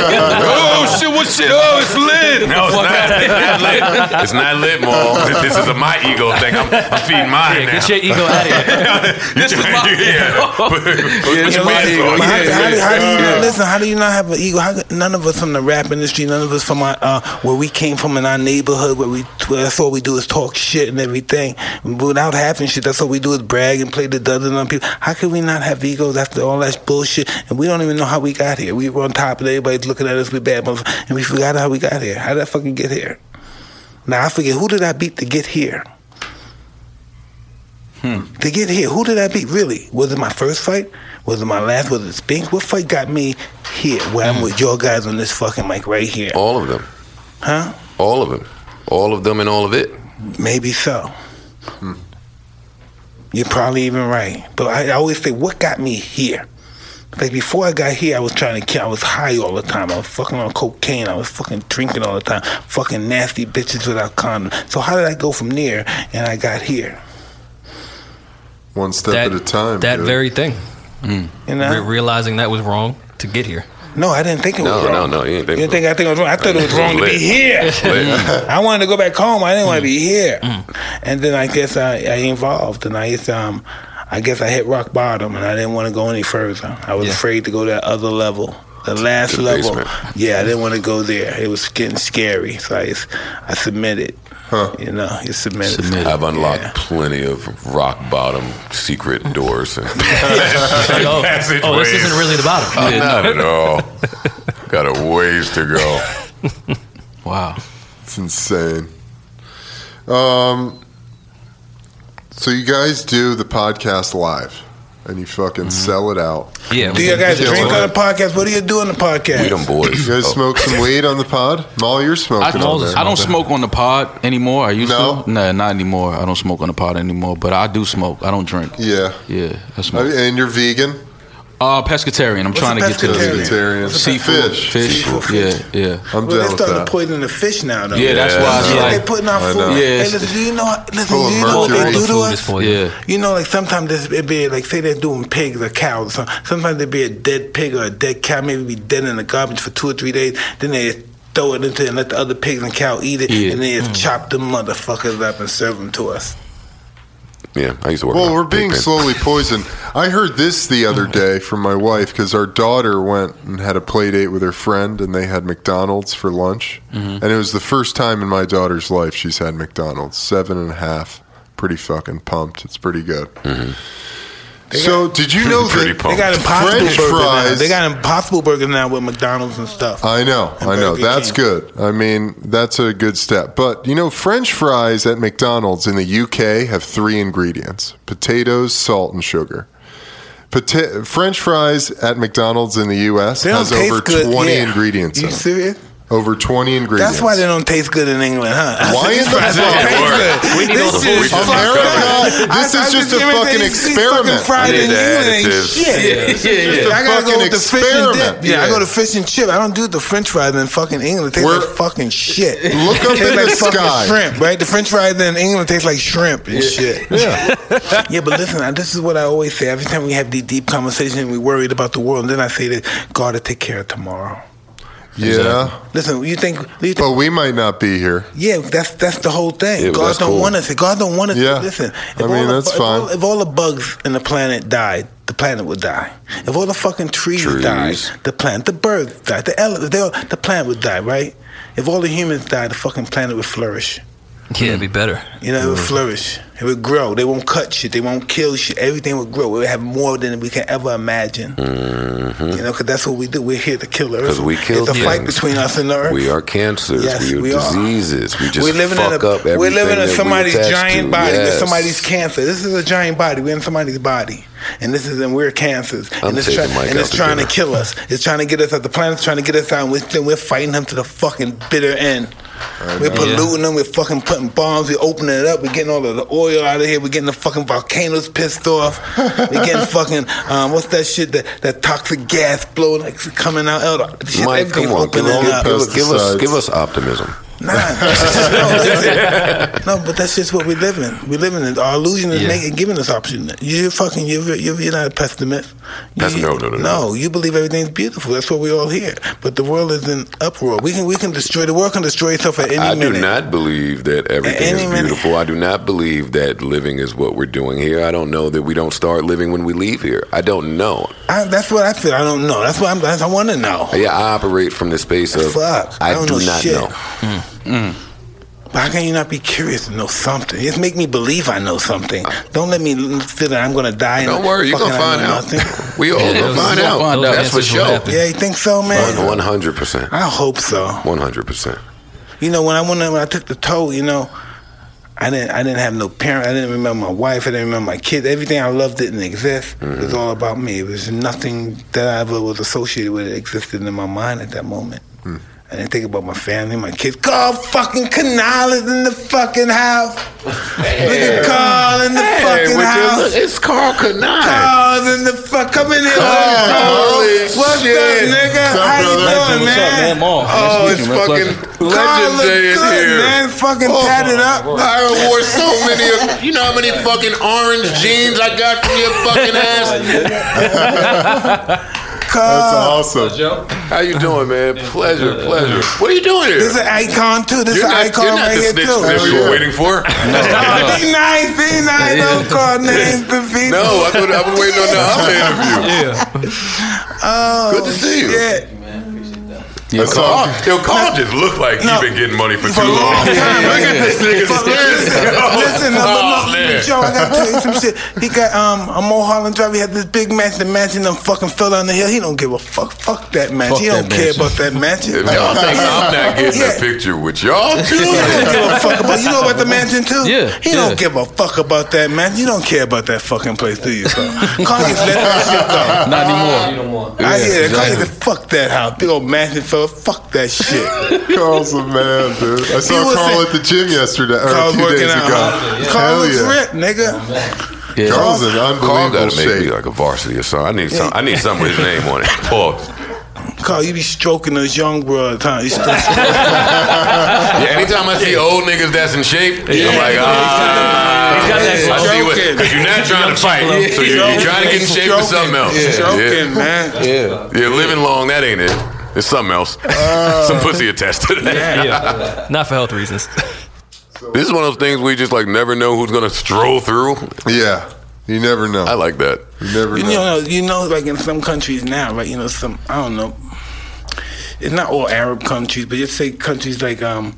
oh shit! What shit? Oh, it's lit. No, it's *laughs* not. It's not lit. It's not lit, Mal. This, this is a my ego thing. I'm, I'm feeding mine now. *laughs* Get your ego out of here. this is my yeah. Put- put Yeah, listen, how, Yeah, how do, how do you not, listen? How do you not have an ego? How, none of us from the rap industry, none of us from our, uh, where we came from in our neighborhood, where we where that's all we do is talk shit and everything. Without having shit, that's all we do is brag and play the dozen on people. How can we not have egos after all that bullshit? And we don't even know how we got here. We were on top of everybody's looking at us. We bad motherfuckers, and we forgot how we got here. How did I fucking get here? Now I forget who did I beat to get here. Hmm. To get here, who did I beat? Really? Was it my first fight? Was it my last? Was it Spinks? What fight got me here? Where I'm hmm. with your guys on this fucking mic right here. All of them. Huh? All of them. All of them and all of it. Maybe so. Hmm. You're probably even right. But I always say, what got me here? Like before I got here, I was trying to kill. I was high all the time. I was fucking on cocaine. I was fucking drinking all the time. Fucking nasty bitches without condom. So how did I go from there and I got here? One step that at a time. that dude. very thing. You know? Re- realizing that was wrong to get here. No, I didn't think it was No, wrong. no, no, you ain't think You didn't think I think it was wrong? I thought it was wrong to be here. *laughs* I wanted to go back home. I didn't want to be here. Mm. And then I guess I, I evolved, and I guess um, I guess I hit rock bottom, and I didn't want to go any further. I was Yeah. afraid to go to that other level, the last the level. basement. Yeah, I didn't want to go there. It was getting scary, so I, just- I submitted. Huh. You know, you submitted. Submitted. I've unlocked Yeah. plenty of rock bottom secret *laughs* doors. And *laughs* Like, oh, oh, this isn't really the bottom. Not at all. Got a ways to go. *laughs* Wow. It's insane. Um, so you guys do the podcast live, and you fucking sell it out. Yeah. Do you guys drink on the podcast? What do you do on the podcast? We them boys. You guys Oh, smoke some weed on the pod? Molly, you're I, smoking on there. I don't smoke on the pod anymore. I used No? to. Nah, not anymore. I don't smoke on the pod anymore. But I do smoke. I don't drink. Yeah. Yeah, I I- smoke. And you're vegan? Uh, pescatarian. I'm What's trying a to get to pescatarian? Vegetarian. seafood. Fish. Fish. Seafood. Yeah, yeah. I'm Well, down they with started that. poisoning the fish now, though. Yeah, that's why I was Yeah, Yeah, like, they putting out food. Yeah, Hey, listen, do you know? Listen, do you know what they do to us? yeah. You know, like sometimes this- it be like say they're doing pigs or cows. So- Sometimes there be a dead pig or a dead cow, maybe be dead in the garbage for two or three days. Then they throw it into and let the other pigs and cow eat it, Yeah. and then just chop them motherfuckers up and serve them to us. Yeah, I used to work. Well, we're being slowly *laughs* poisoned. I heard this the other *laughs* day from my wife because our daughter went and had a play date with her friend, and they had McDonald's for lunch. Mm-hmm. And it was the first time in my daughter's life she's had McDonald's. Seven and a half. Pretty fucking pumped. It's pretty good. Mm-hmm. So, did you know Pretty that. They got impossible French burgers now. fries? They got impossible burgers now with McDonald's and stuff. I know, I know. That's King. good. I mean, that's a good step. But you know, French fries at McDonald's in the UK have three ingredients: potatoes, salt, and sugar. Pota- French fries at McDonald's in the US They has over twenty yeah. ingredients. You in serious? Over twenty ingredients. That's why they don't taste good in England, huh? Why in the Fries don't fuck? taste good. We need This all the is we fucked America, up. this I- is I just a fucking these- these experiment. fucking Fries Need in the England ain't additives. shit. Yeah, yeah, Just a I gotta go fucking with the fish and dip. Yeah, I go to fish and chip. I don't do the French fries in fucking England. It tastes We're- like fucking shit. Look up Tastes in like the sky. shrimp, right? The French fries in England taste like shrimp and shit. *laughs* Yeah. Yeah, but listen, I- this is what I always say. Every time we have these deep conversations, we worried about the world, and then I say that God will take care of tomorrow. Yeah. Listen, you think? You think But we might not be here. yeah, that's that's the whole thing. Yeah, God don't cool. want us. God don't want us. Yeah. To, listen, I mean, all the that's if all- fine. If all, the bugs in the planet died, the planet would die. If all the fucking trees, Trees. died, the plant, the birds died, the ele- they all, the planet would die, right? If all the humans died, the fucking planet would flourish. Yeah, it'd be better. You know, it would mm-hmm. flourish. It would grow. They won't cut shit. They won't kill shit. Everything would grow. We would have more than we can ever imagine. Mm-hmm. You know, because that's what we do. We're here to kill earth. 'Cause we kill It's a fight between us and earth. We are cancers. Yes, we are we are. diseases. We just we're living fuck in a, up everything We're living in somebody's giant to. body with Yes. somebody's cancer. This is a giant body. We're in somebody's body, and this is and we're cancers, I'm and it's, try, and it's trying to kill us. It's trying to get us out. The planet's trying to get us out, and we're, we're fighting them to the fucking bitter end. We're polluting them. We're fucking putting bombs. We're opening it up. We're getting all of the oil out of here. We're getting the fucking volcanoes pissed off. We're getting *laughs* fucking um, what's that shit? That that toxic gas blowing like coming out. Oh, the shit, Mike, come on, give, opening all the up. give, us- give us give us optimism. Nah, no, *laughs* no, but that's just what we live in. We live in it. Our illusion is Yeah. making, giving us option. You're fucking. You're, you're, you're not a pessimist. You, no, no, no, no. No, you believe everything's beautiful. That's what we all hear. But the world is in uproar. We can we can destroy the world. Can destroy itself at any I minute. do not believe that everything is minute. beautiful. I do not believe that living is what we're doing here. I don't know that we don't start living when we leave here. I don't know. I, that's what I feel. I don't know. That's what I'm. That's, I want to know. Yeah, I operate from the space of Fuck, I I, don't do know not shit. know. Hmm. But how can you not be curious to know something? Just make me believe I know something. Don't let me feel that I'm going to die. and Don't worry, you're fucking gonna find out. nothing. *laughs* We all Yeah, gonna find out. answers That's for sure. Yeah, you think so, man? One hundred percent. I hope so. One hundred percent. You know, when I went when I took the toll, you know, I didn't I didn't have no parent. I didn't remember my wife. I didn't remember my kids. Everything I loved didn't exist. It was mm-hmm. all about me. It was nothing that I ever was associated with that existed in my mind at that moment. Hmm. I didn't think about my family, my kids. Carl fucking Kani is in the fucking house. Look at Carl in the fucking house. it's Karl Kani. Carl's in the fuck. Come in here, Carl, What's up, nigga? What's up, How you brother? doing, What's up, man? man? Mal. Oh, nice Oh, it's meet you, man. fucking Carl legend look good, here. man. Fucking Oh, tatted up. I wore so many. Of, you know how many fucking orange jeans I got from your fucking *laughs* ass? Oh, That's Carl. awesome. How you doing, man? Pleasure, pleasure. What are you doing here? This is an icon too. This is You're an not, icon you're not right the here snitch too. snitch we yeah. were waiting for. *laughs* Oh, be nice, be nice. Don't call names to people. *laughs* No, I thought I was waiting on the *laughs* other interview. Oh, Good to see you. shit. That's Carl, all. yo, Carl just looked like No. he been getting money for For too a long long. time. *laughs* Look at this nigga Fuck, listen, swearing. listen, no, Oh, but man. no, Joe, I gotta tell you some shit. He got um a Mulholland Drive. He had this big mansion. The mansion done fucking fell down the hill. He don't give a fuck. Fuck that mansion. Fuck he don't care mansion. about that mansion. If y'all think I'm not *laughs* getting Yeah. a picture with y'all He don't give a fuck about. You know about the mansion too. Yeah, He yeah. don't give a fuck about that man. You don't care about that fucking place, do you? So, Kani, let that shit go. Not anymore. I hear that. Kanye exactly. said, "Fuck that house, big old mansion fella. Fuck that shit." *laughs* Carl's a man, dude. I saw was Carl saying- at the gym yesterday, or a Carl's few days out. ago. huh? Carl Hell looks yeah. ripped, nigga. Yeah. Carl's in Carl unbelievable gotta make me like a varsity or something. I need some. I need something with his name on it. *laughs* Pause. Carl, you be stroking those young broads, huh? You still *laughs* Yeah, anytime I see old niggas that's in shape, I'm like, ah. He's got that I see what, because you're not trying to fight, so you're, you're trying to get in shape for something else. Stroking, man. Yeah. Yeah, living long, that ain't it. It's something else. *laughs* Some pussy attached to that. Yeah. *laughs* Not for health reasons. This is one of those things we just like never know who's gonna stroll through. Yeah, you never know. I like that. you never You know. know, you know, like in some countries now, right? You know, some I don't know. It's not all Arab countries, but just say countries like um,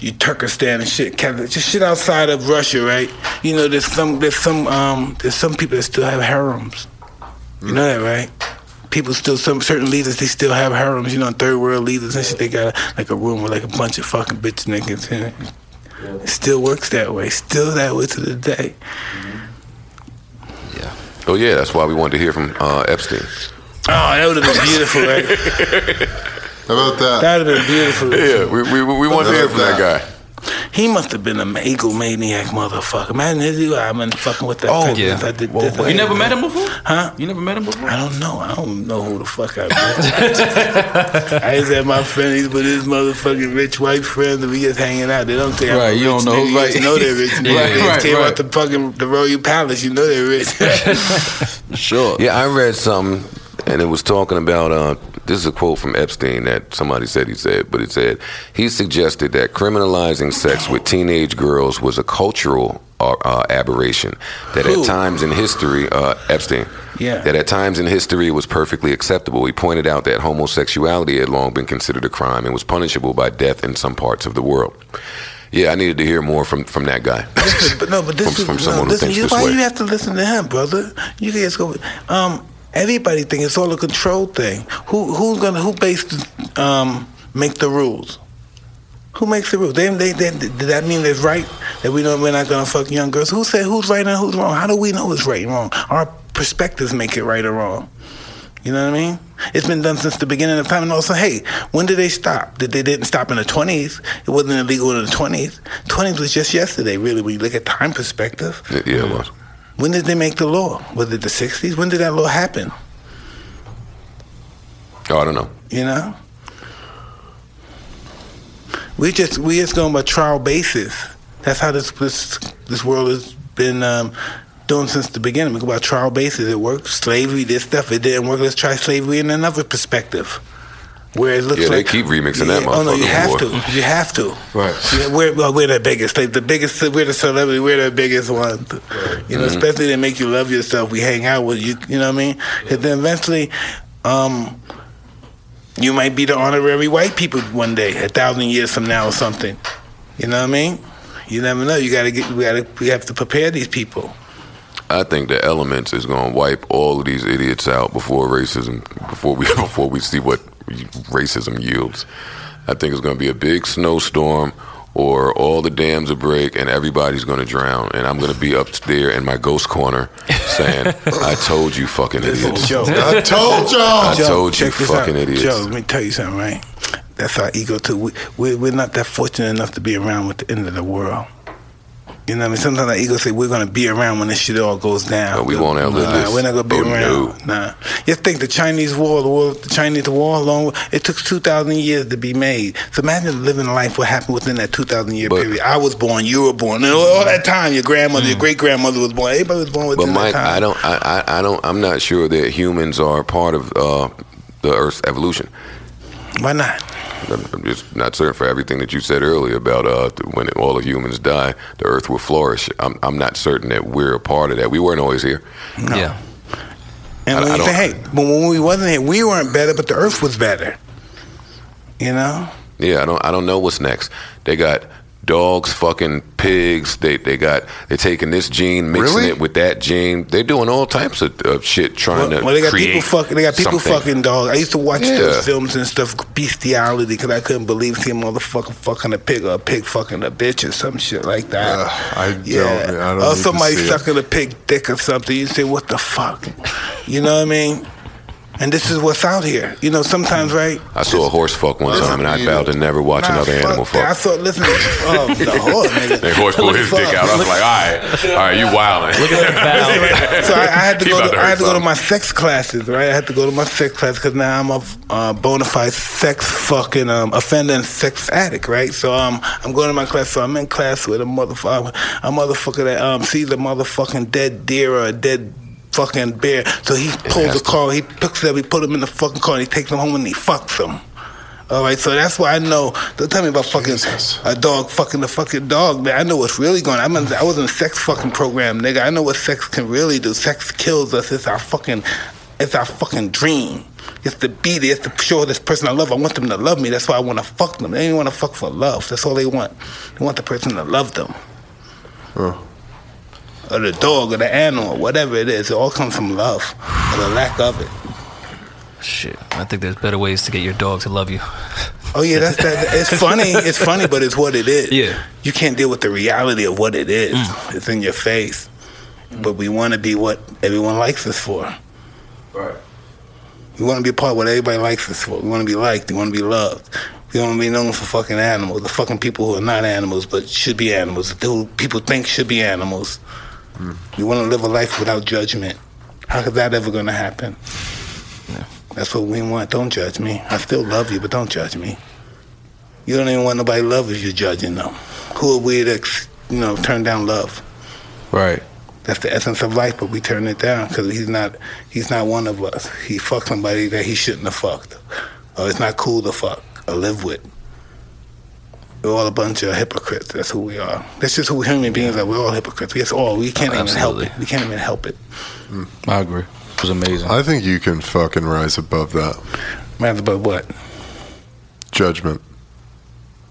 you Turkestan and shit, Kaz- just shit outside of Russia, right? You know, there's some there's some um, there's some people that still have harems. You know that, right? People still some certain leaders they still have harems. You know, third world leaders and shit. They got like a room with like a bunch of fucking bitch niggas in it. It still works that way. Still that way to the day. Yeah. Oh yeah, that's why we wanted to hear from uh, Epstein. Oh, that would have been beautiful, right? *laughs* How about that? That would have been beautiful. Yeah, we we, we wanted to hear from that guy. He must have been a egomaniac motherfucker. Imagine his I've been fucking with that. Oh, yeah. I did this. You never met him before? Huh? You never met him before? I don't know. I don't know who the fuck I met. *laughs* I just had my friend. He's with his motherfucking rich white friends, and we just hanging out. They don't think I'm Right, you rich don't know, nigga. You right. just know they're rich. *laughs* Right, they right, came right. out the fucking the Royal Palace. You know they're rich. *laughs* Sure. Yeah, I read something, and it was talking about. Uh, this is a quote from Epstein that somebody said he said, but it said he suggested that criminalizing sex with teenage girls was a cultural uh, uh, aberration. That Who? at times in history, uh, Epstein. Yeah. That at times in history it was perfectly acceptable. He pointed out that homosexuality had long been considered a crime and was punishable by death in some parts of the world. Yeah, I needed to hear more from, from that guy. but no, but this From- is from no, someone who listen, thinks you, this why way. you have to listen to him, brother? You guys go. Um, everybody think it's all a control thing. Who who's gonna who based um make the rules? Who makes the rules? They, they, they, did that mean it's right that we don't we're not gonna fuck young girls? Who said who's right and who's wrong? How do we know it's right and wrong? Our perspectives make it right or wrong. You know what I mean? It's been done since the beginning of time. And also, hey, when did they stop? Did they didn't stop in the twenties? It wasn't illegal in the twenties. Twenties was just yesterday, really. When you look at time perspective, yeah, it was. When did they make the law? Was it the sixties? When did that law happen? Oh, I don't know. You know, we just we just going by trial basis. That's how this this this world has been um, doing since the beginning. We go by trial basis. It works. Slavery, this stuff, it didn't work. Let's try slavery in another perspective. Where it looks Yeah, they like keep remixing that Oh no, you have boy. to. You have to. Right. Yeah, we're well, we're the biggest. Like the biggest. We're the celebrity. We're the biggest one. You know, especially they make you love yourself. We hang out with you. You know what I mean? And then eventually, um, you might be the honorary white people one day, a thousand years from now or something. You know what I mean? You never know. You gotta get. We gotta. We have to prepare these people. I think the elements is going to wipe all of these idiots out before racism, before we *laughs* before we see what racism yields. I think it's going to be a big snowstorm, or all the dams will break and everybody's going to drown, and I'm going to be up there in my ghost corner saying, *laughs* "I told you, fucking idiots." Joe. *laughs* I told y'all. I told you, fucking out. idiots. Joe, let me tell you something, right? That's our ego too. We, we we're not that fortunate enough to be around with the end of the world. You know what I mean? Sometimes our ego say we're gonna be around when this shit all goes down. No, we won't outlive nah, this. We're not gonna be Oh, around. Nah. You think the Chinese war, the the Chinese war, long it took two thousand years to be made. So imagine living life what happened within that two thousand year But- period. I was born, you were born, and all that time your grandmother, your great grandmother was born. Everybody was born But Mike, that time. I don't, I, I, I don't, I'm not sure that humans are part of uh, the Earth's evolution. Why not? I'm I'm just not certain for everything that you said earlier about uh, when all the humans die, the Earth will flourish. I'm, I'm not certain that we're a part of that. We weren't always here. Yeah. And I- when I you say, hey, but when we wasn't here, we weren't better, but the earth was better. You know? Yeah, I don't, I don't know what's next. They got dogs fucking pigs. They, they got, they're taking this gene, mixing Really? it with that gene. They're doing all types of, of shit trying Well, to well, they got people fucking. They got people something. fucking dogs. I used to watch Yeah. those films and stuff, bestiality, because I couldn't believe seeing a motherfucker fucking a pig or a pig fucking a bitch or some shit like that. Ugh, I don't- yeah. I don't or somebody see it. sucking a pig dick or something. You say, what the fuck? You know what I mean? And this is what's out here. You know, sometimes, right? I saw a horse fuck one Listen, time, and I you vowed to never watch Nah, another animal fuck that. I saw, listen, oh, *laughs* the horse, nigga. That horse pulled his dick out. I was like, all right, all right, you wilding. Look at that so I, I had to He go. To, to I had to go to my sex classes, right? I had to go to my sex class because now I'm a uh, bona fide sex fucking um, offender and sex addict, right? So um, I'm going to my class. So I'm in class with a motherfucker, a motherfucker that um sees a motherfucking dead deer or a dead fucking bear. So he pulls the car, he picks it up, he put him in the fucking car, and he takes him home and he fucks him. All right, so that's why I know. Don't tell me about fucking Jesus. a dog fucking a fucking dog, man. I know what's really going. on. I'm in, I was in a sex fucking program, nigga. I know what sex can really do. Sex kills us. It's our fucking, it's our fucking dream. It's to be there. It's to show this person I love. I want them to love me. That's why I want to fuck them. They ain't want to fuck for love. That's all they want. They want the person to love them. Oh. Or the dog or the animal, whatever it is. It all comes from love or the lack of it. Shit. I think there's better ways to get your dog to love you. *laughs* Oh yeah, that's that. It's funny. It's funny, but it's what it is. Yeah. You can't deal with the reality of what it is. Mm. It's in your face. But we want to be what everyone likes us for. Right. We want to be a part of what everybody likes us for. We want to be liked. We want to be loved. We want to be known for fucking animals. The fucking people who are not animals but should be animals. Who people think should be animals. We want to live a life without judgment. How is that ever going to happen? That's what we want. Don't judge me. I still love you, but don't judge me. You don't even want nobody to love if you're judging them. Who are we to, you know, turn down love? Right. That's the essence of life, but we turn it down because he's not he's not one of us. He fucked somebody that he shouldn't have fucked, or it's not cool to fuck or live with. We're all a bunch of hypocrites. That's who we are. That's just who human beings are. We're all hypocrites. That's all. We can't even help Absolutely. it. We can't even help it. Mm, I agree. It was amazing. I think you can fucking rise above that. Matter about what? Judgment.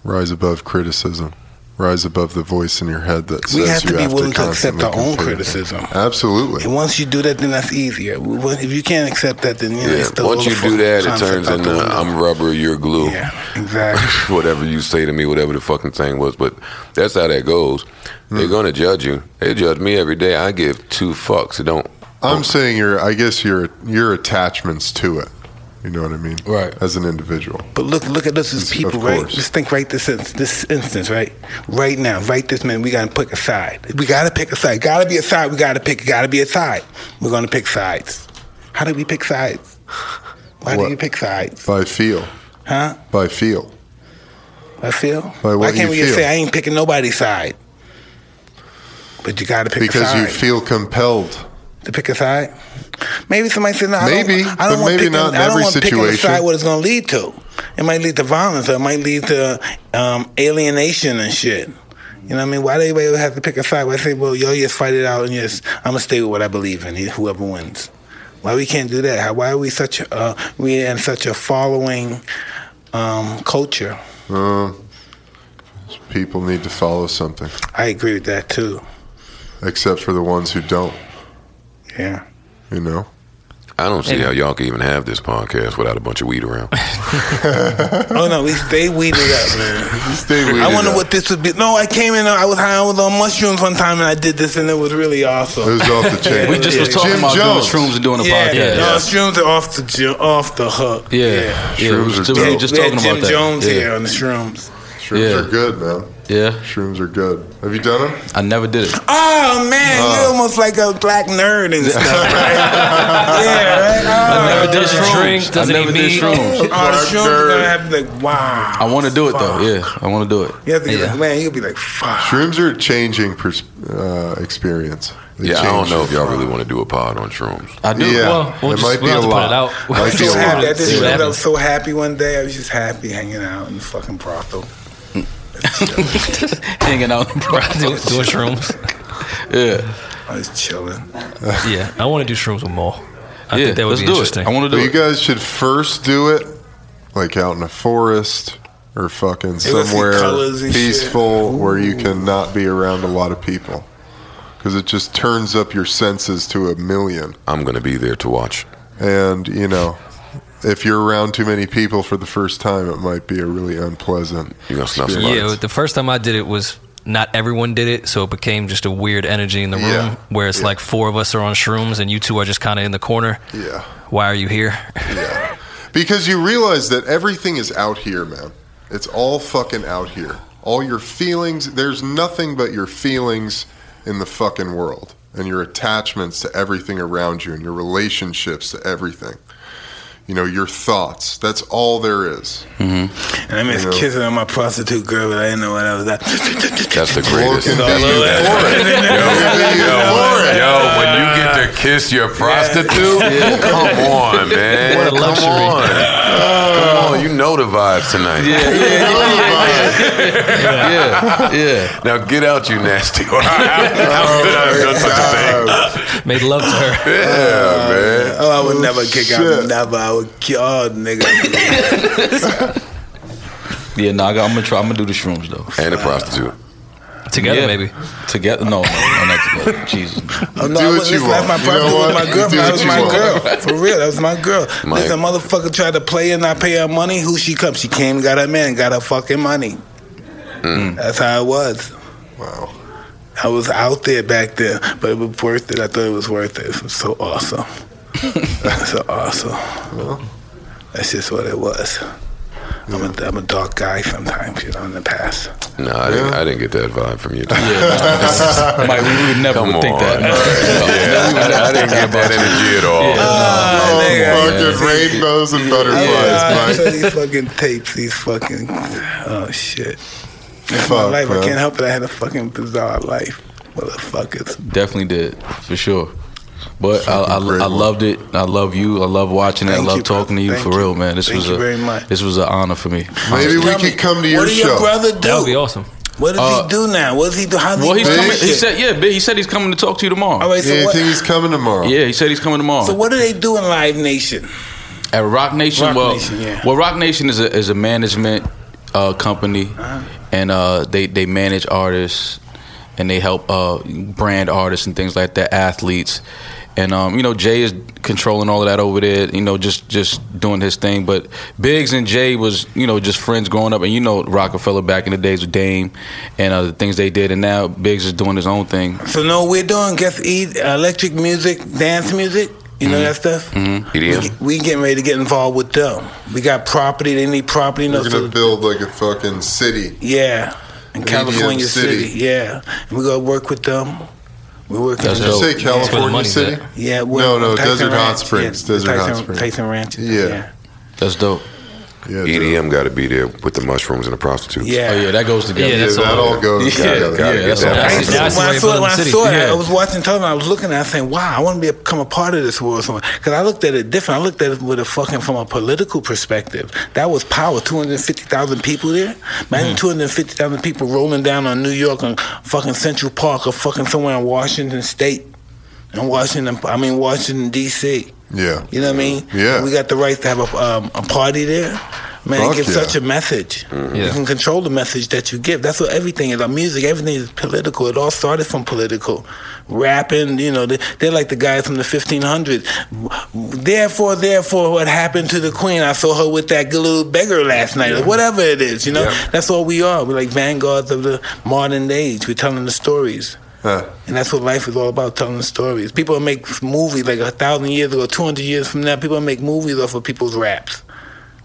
Rise above criticism. Rise above the voice in your head that says We have you to be have willing to accept constantly our own criticism. Absolutely. And once you do that, then that's easier. If you can't accept that, then you know, Yeah. it's the Once you do that, it turns into. I'm rubber, you're glue. Yeah, exactly. *laughs* whatever you say to me, whatever the fucking thing was. But that's how that goes. They're Hmm. gonna judge you. They judge me every day. I give two fucks. It don't. I'm saying your, I guess your your attachments to it. You know what I mean? Right. As an individual. But look, look at us as Of people, right? Just think right this ins- this instance, right? Right now, right this minute, we gotta pick a side. We gotta pick a side. Gotta be a side. We gotta pick. Gotta be a side. We're gonna pick sides. How do we pick sides? Why do What? you pick sides? By feel. Huh? By feel. I feel. By Why what can't you we just say I ain't picking nobody's side? But you gotta pick a Because you feel compelled. to pick a side? Maybe somebody said, no, Maybe, I don't, I don't want maybe not in I don't every want picking a situation. side what it's going to lead to. It might lead to violence or it might lead to um, alienation and shit. You know what I mean? Why do everybody have to pick a side? Why say, well, yo, just fight it out and just, I'm going to stay with what I believe in, whoever wins. Why we can't do that? How, why are we such a, uh, we in such a following um, culture? Uh, people need to follow something, I agree with that too. except for the ones who don't. Yeah. You know. I don't see Maybe. how y'all can even have this podcast without a bunch of weed around. *laughs* Oh no, we stay weeded up, man. Stay weeded I wonder up. what this would be. No, I came in. I was high. I was on mushrooms one time, and I did this, and it was really awesome. It was off the *laughs* chain. We just was Yeah. talking Jim about Jones. doing shrooms and doing a yeah, podcast. no, shrooms are off the ju- off the hook. Yeah, yeah. Shrooms we are was- we dope. were just we had Jim about that. Jones yeah. here on the shrooms. Shrooms Yeah. are good, man. Yeah, Shrooms are good. Have you done them? I never did it. Oh man, you're almost like a black nerd and stuff, right? *laughs* yeah, right. Oh, I never did shrooms. drink? Does I never did meat? shrooms. Oh, the shrooms are gonna have to like, wow. I want to do it though. Yeah, I want to do it. You have to get Yeah. like, man, you'll be like, fuck. Shrooms are a changing pers- uh, experience. They yeah, I don't know if y'all really want to do a pod on shrooms. I do. Yeah. Well, we'll It might be a lot. it out. Might I'm be so a lot. happy. I, just, what I was so happy one day. I was just happy hanging out in the fucking brothel. *laughs* Hanging out. doing, doing shrooms. *laughs* yeah, I was chilling. *laughs* Yeah, I want to do shrooms with Mal. I yeah. think that would let's be do interesting. it. I want to But do you it. guys should first do it like out in a forest or fucking Hey, somewhere colours and shit. peaceful where you can not be around a lot of people. Because it just turns up your senses to a million. I'm going to be there to watch. And, you know, if you're around too many people for the first time, it might be a really unpleasant. You gonna snuff some. Yeah, the first time I did it was not everyone did it, so it became just a weird energy in the room Yeah. where it's Yeah. like four of us are on shrooms and you two are just kind of in the corner. Yeah. Why are you here? Yeah. *laughs* Because you realize that everything is out here, man. It's all fucking out here. All your feelings, there's nothing but your feelings in the fucking world and your attachments to everything around you and your relationships to everything. You know, your thoughts. That's all there is. Mm-hmm. And I miss You know. kissing on my prostitute girl, but I didn't know what I was at. That's the greatest. can Yo, be euphoric. yo, yo, when you get to kiss your prostitute, come on, man. *laughs* What a come luxury. on. come on, you know the vibes tonight. Yeah, yeah. Now get out, you nasty. How could I have done such a thing? *laughs* Made love to her. Yeah, man. Oh, I would never kick shit. out. Never. I would kill. Oh, nigga. *laughs* Yeah, no, I got, I'm gonna try. I'm gonna do the shrooms though. And a prostitute. Together, Yeah. maybe. Together? No, no, no, not together. *laughs* Jesus. Oh, no, Do I what was, you listen, that's my want. You know prostitute was what? my girl. Do That what was you my want. girl. For real, that was my girl. Mike. Listen, motherfucker tried to play and not pay her money. Who she come? She came, got her man, got her fucking money. Mm. That's how it was. Wow. I was out there back then, but it was worth it. I thought it was worth it. It was so awesome. *laughs* so awesome. That's just what it was. I'm a, I'm a dark guy sometimes, you know, in the past. No, I didn't, I didn't get that vibe from you. *laughs* Mike, we would never Come would think on. that. Yeah, I, I didn't get that energy at all. Oh, nigga. fucking rainbows and I butterflies, saw Mike. these fucking tapes, these fucking, oh shit. That's my Fuck, life. I man. can't help it. I had a fucking bizarre life. Motherfuckers. Definitely did, for sure. But I, I, I loved it. I love you. I love watching it. I love you, talking to you brother. for Thank real, man. This Thank was you a very much. this was an honor for me. Maybe we Tell me, could come to your what did show. your brother do? That would be awesome. What does Uh, he do now? What does he do? How does Well, he he's coming. this He said, yeah. He said he's coming to talk to you tomorrow. All right, so Yeah, you what, think he's coming tomorrow? Yeah, he said he's coming tomorrow. so what do they do in Live Nation? At Roc Nation, Rock well, Nation, yeah. well, Roc Nation is a is a management uh, company, Uh-huh. and uh, they they manage artists and they help uh, brand artists and things like that, athletes, and um, you know Jay is controlling all of that over there. You know, just just doing his thing. But Biggs and Jay was you know just friends growing up, and you know Roc-A-Fella back in the days with Dame and uh, the things they did, and now Biggs is doing his own thing. So no, we're doing guess eat electric music, dance music. You know that stuff. EDM. We, we getting ready to get involved with them. We got property. They need property. You know, We're so- gonna build like a fucking city. yeah, in California City. city. Yeah, and we gonna work with them. We work. working. That's Did you dope. say That's where the California money's City? at. Yeah, No, no, Tyson Desert Hot Springs, yeah, Desert Hot Springs. Tyson Ranch. Yeah. That's dope. Yeah. EDM got to be there with the mushrooms and the prostitutes. Yeah. Oh yeah, that goes together. Yeah, Yeah, that all. all goes Yeah, together. Gotta yeah, that's that. all. I That's- used that's when I saw it, when I saw it, city. I was watching television. I was looking at it saying, wow, I want to become a part of this world. Because I looked at it different. I looked at it with a fucking, from a political perspective. That was power. 250,000 people there. Imagine mm. 250,000 people rolling down on New York on fucking Central Park or fucking somewhere in Washington State. In Washington, I mean, Washington, D.C. Yeah. You know what I mean? Yeah. We got the right to have a, um, a party there. Man, Fuck it gives yeah. such a message. You Yeah. can control the message that you give. That's what everything is. Our music, everything is political. It all started from political. Rapping, you know, they, they're like the guys from the 1500s. Therefore, therefore, what happened to the queen? I saw her with that little beggar last night, or whatever it is, you know? Yeah. That's all we are. We're like vanguards of the modern age. We're telling the stories. Huh. And that's what life is all about, telling stories. People make movies like a thousand years ago, two hundred years from now. People make movies off of people's raps,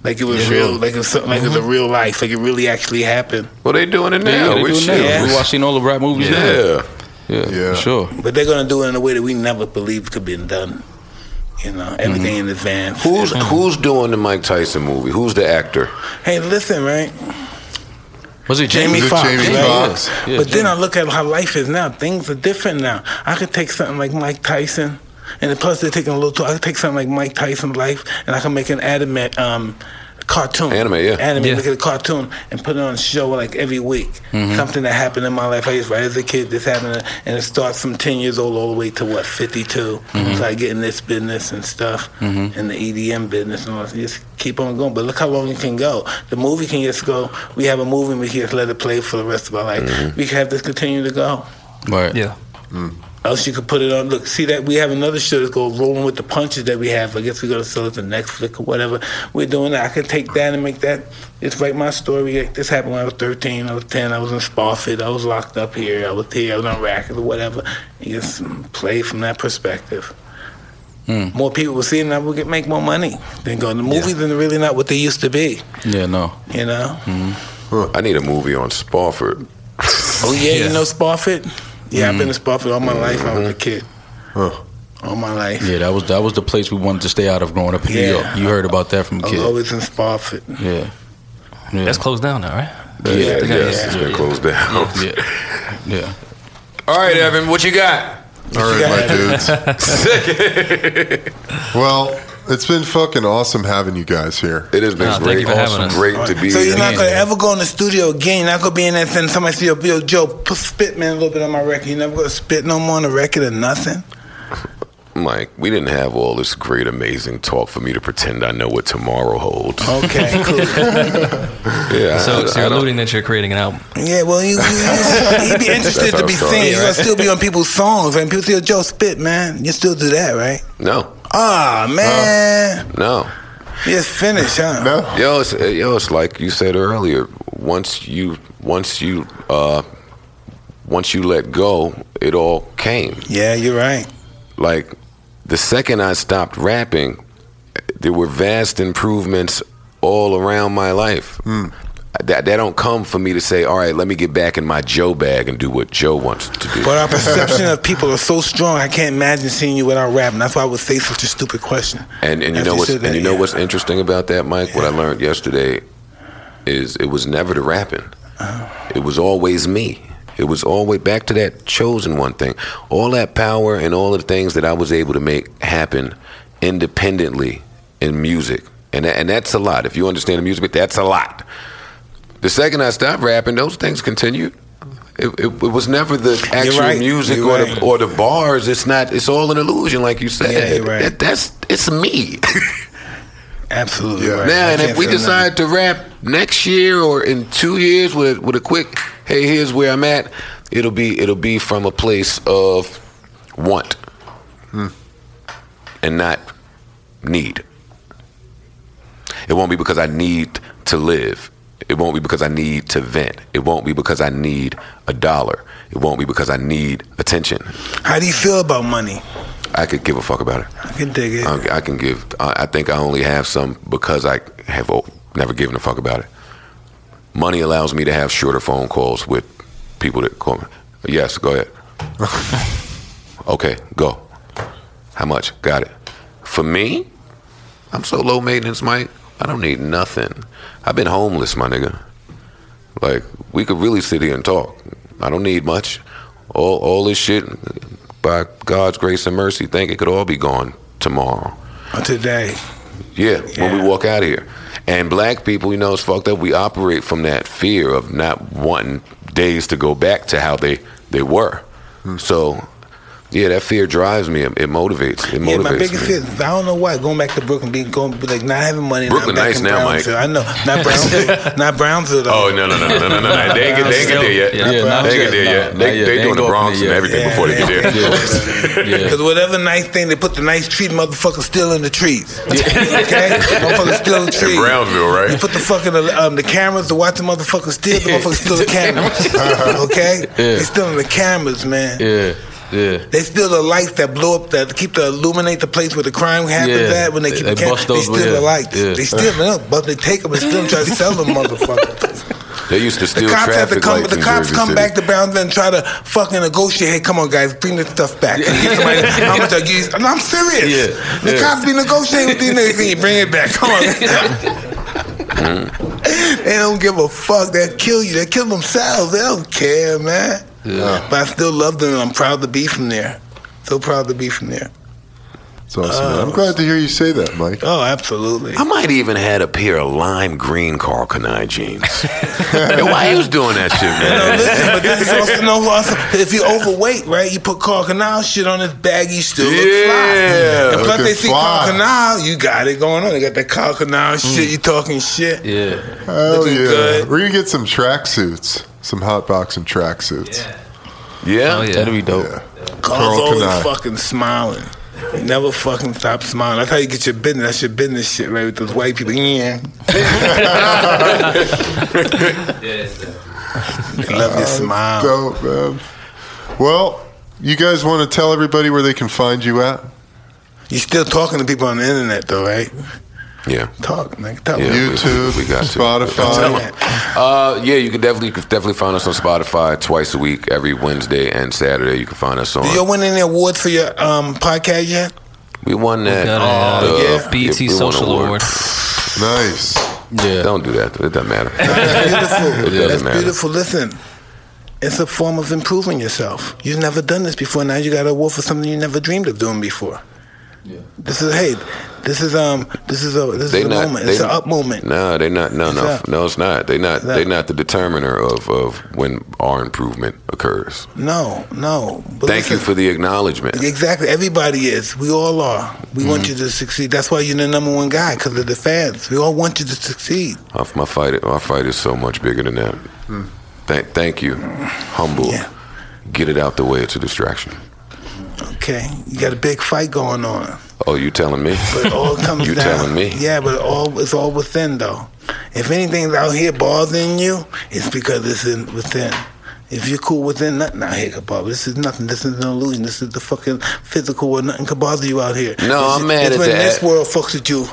like it was real, like it was something, like it was a mm-hmm. real life, like it really actually happened. Well, they doing it now. Yeah, they with doing shit. Yeah. We watching all the rap movies now. Yeah. Yeah, Yeah. for sure. But they're gonna do it in a way that we never believed could be done. You know, everything mm-hmm. in advance. Who's who's doing the Mike Tyson movie? Who's the actor? Hey, listen, right? Was it Jamie Is it Foxx, Jamie right? Foxx? Yeah, but then Jamie. I look at how life is now. Things are different now. I could take something like Mike Tyson, and plus they're taking a little. Too, I could take something like Mike Tyson's life, and I can make an anime um, cartoon. Anime, yeah. Anime, Yeah. make it a cartoon and put it on a show like every week. Mm-hmm. Something that happened in my life. I used to write as a kid. This happened, and it starts from ten years old all the way to what fifty two. Mm-hmm. So I get in this business and stuff, and the EDM business, and all that. Just keep on going. But look how long it can go. The movie can just go. We have a movie, and we can just let it play for the rest of our life. Mm-hmm. We can have this continue to go. Right. Yeah. Else you could put it on. Look, see that we have another show that's go rolling with the punches that we have. I guess we're gonna sell it to Netflix or whatever. We're doing that. I could take that and make that. Just write my story. This happened when I was 13. I was 10. I was in Spofford. I was locked up here. I was here. I was on racket or whatever. And just play from that perspective. Hmm. More people will see it, and I will get make more money. Then go. The movies are really not what they used to be. Yeah, no. You know. Hmm. I need a movie on Spofford. Oh yeah, *laughs* Yeah. you know Spofford. Yeah, I've been mm-hmm. to Spofford all my life. I was a kid. Huh. All my life. Yeah, that was that was the place we wanted to stay out of growing up in New Yeah. York. You heard about that from a I was kid. always in Spofford. Yeah. Yeah. That's closed down now, right? Yeah, Yeah, yes, yeah, it's been yeah. closed down. yeah. *laughs* Yeah. All right, Eben, what you got? All right, my dudes. *laughs* *laughs* well, it's been fucking awesome having you guys here. It has been Ah, thank great, you for having us. great to be So you're here. not gonna ever go in the studio again. You're not gonna be in there and somebody see yo, yo Joe put spit man a little bit on my record. You never gonna spit no more on the record or nothing. *laughs* Mike, we didn't have all this great, amazing talk for me to pretend I know what tomorrow holds. Okay, *laughs* cool. Yeah, So, I- so I you're don't- alluding that you're creating an album. yeah, well you, you would *laughs* be interested That's to be how it seen. You're gonna still be on people's songs and people say, yo, Joe spit man. You still do that, right? No, Ah man, no. you just finished, huh? *laughs* No? Yo, it's, yo, it's like you said earlier. Once you, once you, uh, once you let go, it all came. Yeah, you're right. Like the second I stopped rapping, there were vast improvements all around my life. That that don't come for me to say, all right, let me get back in my Joe bag and do what Joe wants to do. But our *laughs* perception of people are so strong. I can't imagine seeing you without rapping. That's why I would say such a stupid question. And and you know what's and you know yeah. what's interesting about that, Mike? What I learned yesterday is it was never the rapping. Uh-huh. It was always me. It was always back to that chosen one thing. All that power and all the things that I was able to make happen independently in music. And and that's a lot. If you understand the music, that's a lot. The second I stopped rapping, those things continued. It, it, it was never the actual right. music You're or right. the or the bars. It's not. It's all an illusion, like you said. Yeah, right. That- that's it's me. *laughs* Absolutely Yeah. right. now, I and if we say nothing. decide to rap next year or in two years with with a quick, hey, here's where I'm at. It'll be it'll be from a place of want hmm. and not need. It won't be because I need to live. It won't be because I need to vent. It won't be because I need a dollar. It won't be because I need attention. How do you feel about money? I could give a fuck about it. I can dig it. I, I can give. I, I think I only have some because I have oh, never given a fuck about it. Money allows me to have shorter phone calls with people that call me. Yes, go ahead. *laughs* okay, go. How much? Got it. For me, I'm so low maintenance, Mike. I don't need nothing. I've been homeless, my nigga. Like we could really sit here and talk. I don't need much. All all this shit, by God's grace and mercy, think it could all be gone tomorrow. Uh, today. Yeah, when we walk out of here. And black people, you know, it's fucked up. We operate from that fear of not wanting days to go back to how they, they were. Hmm. So Yeah, that fear drives me. It, it motivates. It Yeah, motivates my biggest me. fear. is- I don't know why. Going back to Brooklyn, being going like not having money. Brooklyn nice in now, Mike. I know, not Brownsville, *laughs* not Brownsville though. Oh no no no no no no! no. They ain't get they there yet. Yeah, Yeah, they ain't get yet. there yet. They not they They doing the Bronx and everything yet. before they get there. Yeah. *laughs* yeah. Because whatever nice thing they put the nice tree, motherfuckers still in the trees. *laughs* okay, motherfuckers still in the trees. Brownsville, right? You put the fucking um, the cameras to watch the motherfuckers steal. The motherfuckers steal the cameras. okay, they still in the cameras, man. Yeah. Yeah. They steal the lights that blow up that keep to illuminate the place where the crime happens Yeah. at when they They- keep they the cameras. They those- steal the lights. Yeah. They steal them, but they take them and still try to sell them, *laughs* motherfuckers. They used to The steal cops have to come. lights The cops Jersey come City. back to Brownsville and try to fucking negotiate. Hey, come on, guys, bring this stuff back. Can you get somebody- how much I give? No, I'm serious. Yeah, The yeah. cops be negotiating with these niggas. Can you bring it back? Come on. *laughs* they don't give a fuck. They'll kill you. They kill themselves. They don't care, man. Yeah. But I still love them. and I'm proud to be from there. So proud to be from there. It's awesome. man. I'm uh, glad to hear you say that, Mike. Oh, absolutely. I might even had a pair of lime green Karl Kani jeans. *laughs* Why he was doing that shit, No, man? listen, but this is also no. Also, if you're overweight, right, you put Karl Kani shit on his baggy, you still look Yeah. fly. And plus, they see fly. Karl Kani, you got it going on. They got that Karl Kani shit. Mm. You talking shit? Yeah. Hell Looking yeah. good. We're gonna get some tracksuits, some hot boxing tracksuits. Yeah. Oh, yeah. That'd be dope. Yeah. Carl's Carl always Kani. fucking smiling. He never fucking stop smiling. That's how you get your business. That's your business shit, right? With those white people. Yeah. *laughs* They love your smile. Dope, man. Well, you guys want to tell everybody where they can find you at? You're still talking to people on the internet, though, right? Yeah. Talk, nigga. Talk. Yeah. YouTube, we got to. Spotify. Uh, yeah, you can definitely you can definitely find us on Spotify twice a week, every Wednesday and Saturday. You can find us on. Did you win any awards for your um, podcast yet? We won that. got a, uh, yeah. yeah, BET we won Social Award. Nice. Yeah. Don't do that. It doesn't matter. *laughs* That's beautiful. doesn't That's matter. beautiful. Listen, it's a form of improving yourself. You've never done this before. Now you got an award for something you never dreamed of doing before. Yeah. This is hey, this is um, this is a this They is a not. moment. they, It's an up moment. No, they not. No, It's no, up. no. It's not. They not. They not the determiner of of when our improvement occurs. No, no. But Thank you for the acknowledgement. Exactly. Everybody is. We all are. We Mm-hmm. want you to succeed. That's why you're the number one guy because of the fans. We all want you to succeed. My, my fight. My fight is so much bigger than that. Thank. Thank you. Humble. Yeah. Get it out the way. It's a distraction. Okay, you got a big fight going on. Oh, you telling me? But all comes You down. telling me? Yeah, but all it's all within though. If anything's out here bothering you, it's because it's in within. If you're cool within, nothing out here can bother. This is nothing. This is an illusion. This is the fucking physical where nothing can bother you out here. No, It's- I'm mad it's at when that. this world fucks with you,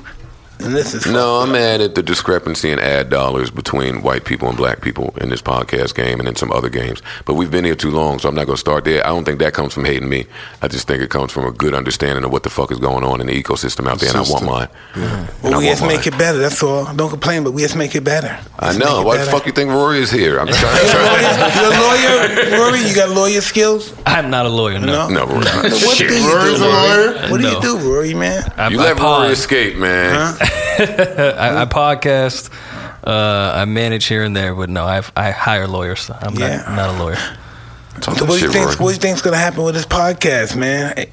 and this is No, I'm mad at the discrepancy in ad dollars between white people and black people in this podcast game and in some other games. But we've been here too long, so I'm not going to start there. I don't think that comes from hating me. I just think it comes from a good understanding of what the fuck is going on in the ecosystem out there, and I want mine. And Well, we just make mine. it better. That's all. Don't complain, but we just make it better. I know. make it Why the better. fuck you think Rory is here? I'm trying. You're a lawyer, Rory? You got lawyer skills? I'm not a lawyer. No. No. no, Rory. What do you Rory's do, a Rory? What do No. you do, Rory, man? I, You I let pod. Rory escape, man. *laughs* I, I podcast. Uh, I manage here and there, but no, I I hire lawyers. I'm Yeah. not, not a lawyer. So what do you think? Rory. What do you think's gonna happen with this podcast, man?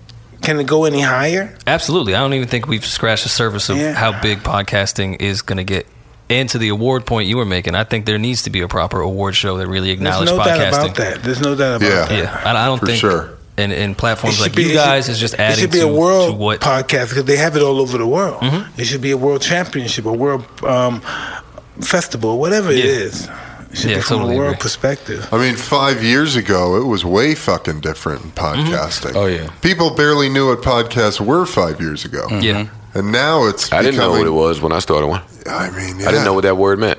Can it go any higher? Absolutely. I don't even think we've scratched the surface of Yeah. how big podcasting is going to get. And to the award point you were making, I think there needs to be a proper award show that really acknowledges There's acknowledges no doubt podcasting. about that. There's no doubt about Yeah. that. Yeah, I, I don't For think. sure. And, and platforms like be- you it guys should- is just It adding should be to, a world what. podcast because they have it all over the world. Mm-hmm. It should be a world championship, a world um, festival, whatever it Yeah. is. It should Yeah, be from totally a world agree. perspective. I mean, five years ago, it was way fucking different in podcasting. Oh, yeah. People barely knew what podcasts were five years ago. yeah. And now it's I didn't know what it was when I started one. I mean, I didn't know what that word meant.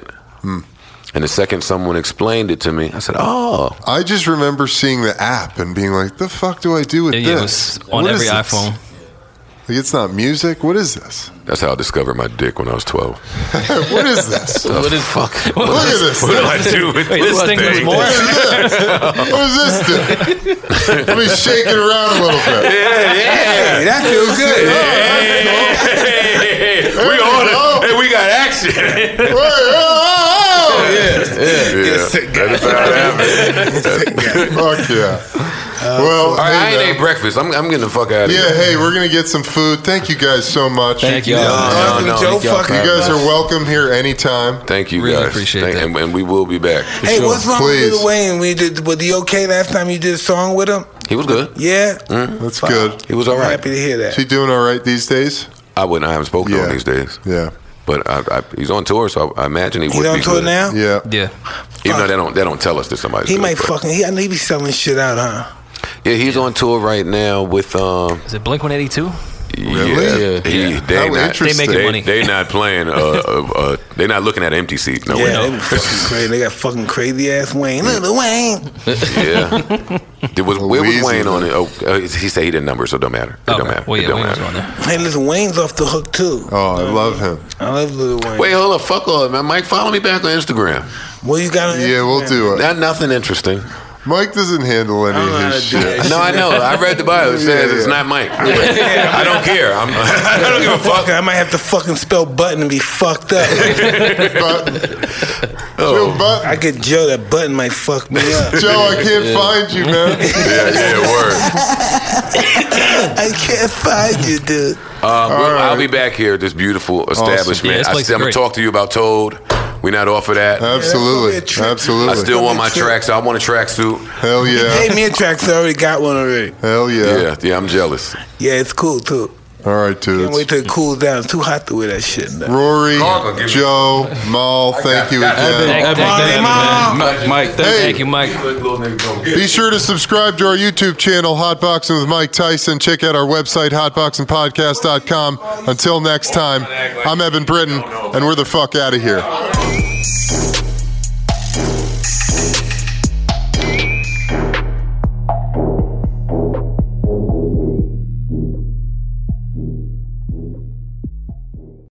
And the second someone explained it to me, I said, "Oh, I just remember seeing the app and being like, "The fuck do I do with Yeah, yeah, it this? was on What every is this? iPhone. Like, it's not music. What is this? that's how I discovered my dick when I was 12. *laughs* what is this? *laughs* What is fuck? *laughs* Look at this. What do I do with Wait, this thing was thing? more. What is this? What is this do? Let me shake it around a little bit. Hey, that feels good. we on it. Hey, we got action. Wait, oh, yeah, sick guy. That's how it happened. *laughs* Fuck yeah. Well, All right, uh, I hey, ain't man. ate breakfast. I'm, I'm getting the fuck out of here. Yeah, hey, we're gonna get some food. Thank you guys so much. Thank you. No, uh, Uncle no, Joe thank y'all fucking You guys are welcome here anytime. Thank you Really guys. appreciate Thank- that. And, and we will be back. Hey, sure. what's wrong Please. with Lil Wayne? We did was he okay last time you did a song with him? He was good. Yeah, mm-hmm. That's Fuck. good. He was all I'm right. happy to hear Is that. he doing all right these days? I wouldn't. I haven't spoken to Yeah. him these days. Yeah. But I, I, he's on tour, so I, I imagine he He would on be tour good. now? Yeah. Yeah. Even though they don't, they don't tell us that somebody's He good, might but- fucking. He, I know he be selling shit out, huh? Yeah, he's on tour right now with um. Is it Blink 182? Really? Yeah, Yeah. he, Yeah. They How not, interesting. They making they, money. they not playing. Uh, uh, uh, they not looking at empty seat. No, yeah, way. they fucking crazy. They got fucking crazy ass Wayne. Little Wayne. Yeah. There was *laughs* where was Wayne on it? Oh, uh, he said he didn't number, so it don't matter. It don't matter. Well, it yeah, don't Wayne was matter. on there. Hey, listen, Wayne's off the hook too. Oh, I love him. I love Lil Wayne. Wait, hold up, fuck all man. Mike, follow me back on Instagram. Well, you got on Yeah, we'll do it. Not nothing interesting. Mike doesn't handle any I don't know of how his shit. that. No, I know. I read the bio. It *laughs* says Yeah, it's yeah. not Mike. *laughs* I don't care. I'm, *laughs* I don't give a fuck. Fuck, I might have to fucking spell button and be fucked up. But, Joe, but, I get Joe that button might fuck me up. Joe, I can't find you, man. Yeah, yeah, word. I can't find you, dude. Um, we'll- right. I'll be back here at this beautiful establishment. Yeah, this I place still, is I'm great. gonna talk to you about Toad. We're not off of that. Absolutely. Yeah, that's gonna be a trip. Absolutely. I still want my Trip. tracks. I want a tracksuit. Hell yeah. Hey, me and Trax I already got one already. Hell yeah. Yeah, yeah, I'm jealous. Yeah, it's cool too. All right, Can't wait dudes. till it cools down. It's too hot to wear that shit. Now. Rory, Carl, Joe, Mal, thank you again. Thank- Eben, thank thank you, you, man. man. Mike, Mike, thank Hey. Thank you, Mike. Be sure to subscribe to our YouTube channel, Hotboxin with Mike Tyson. Check out our website, hotboxinpodcast.com. Until next time, I'm Eben Britton, and we're the fuck out of here.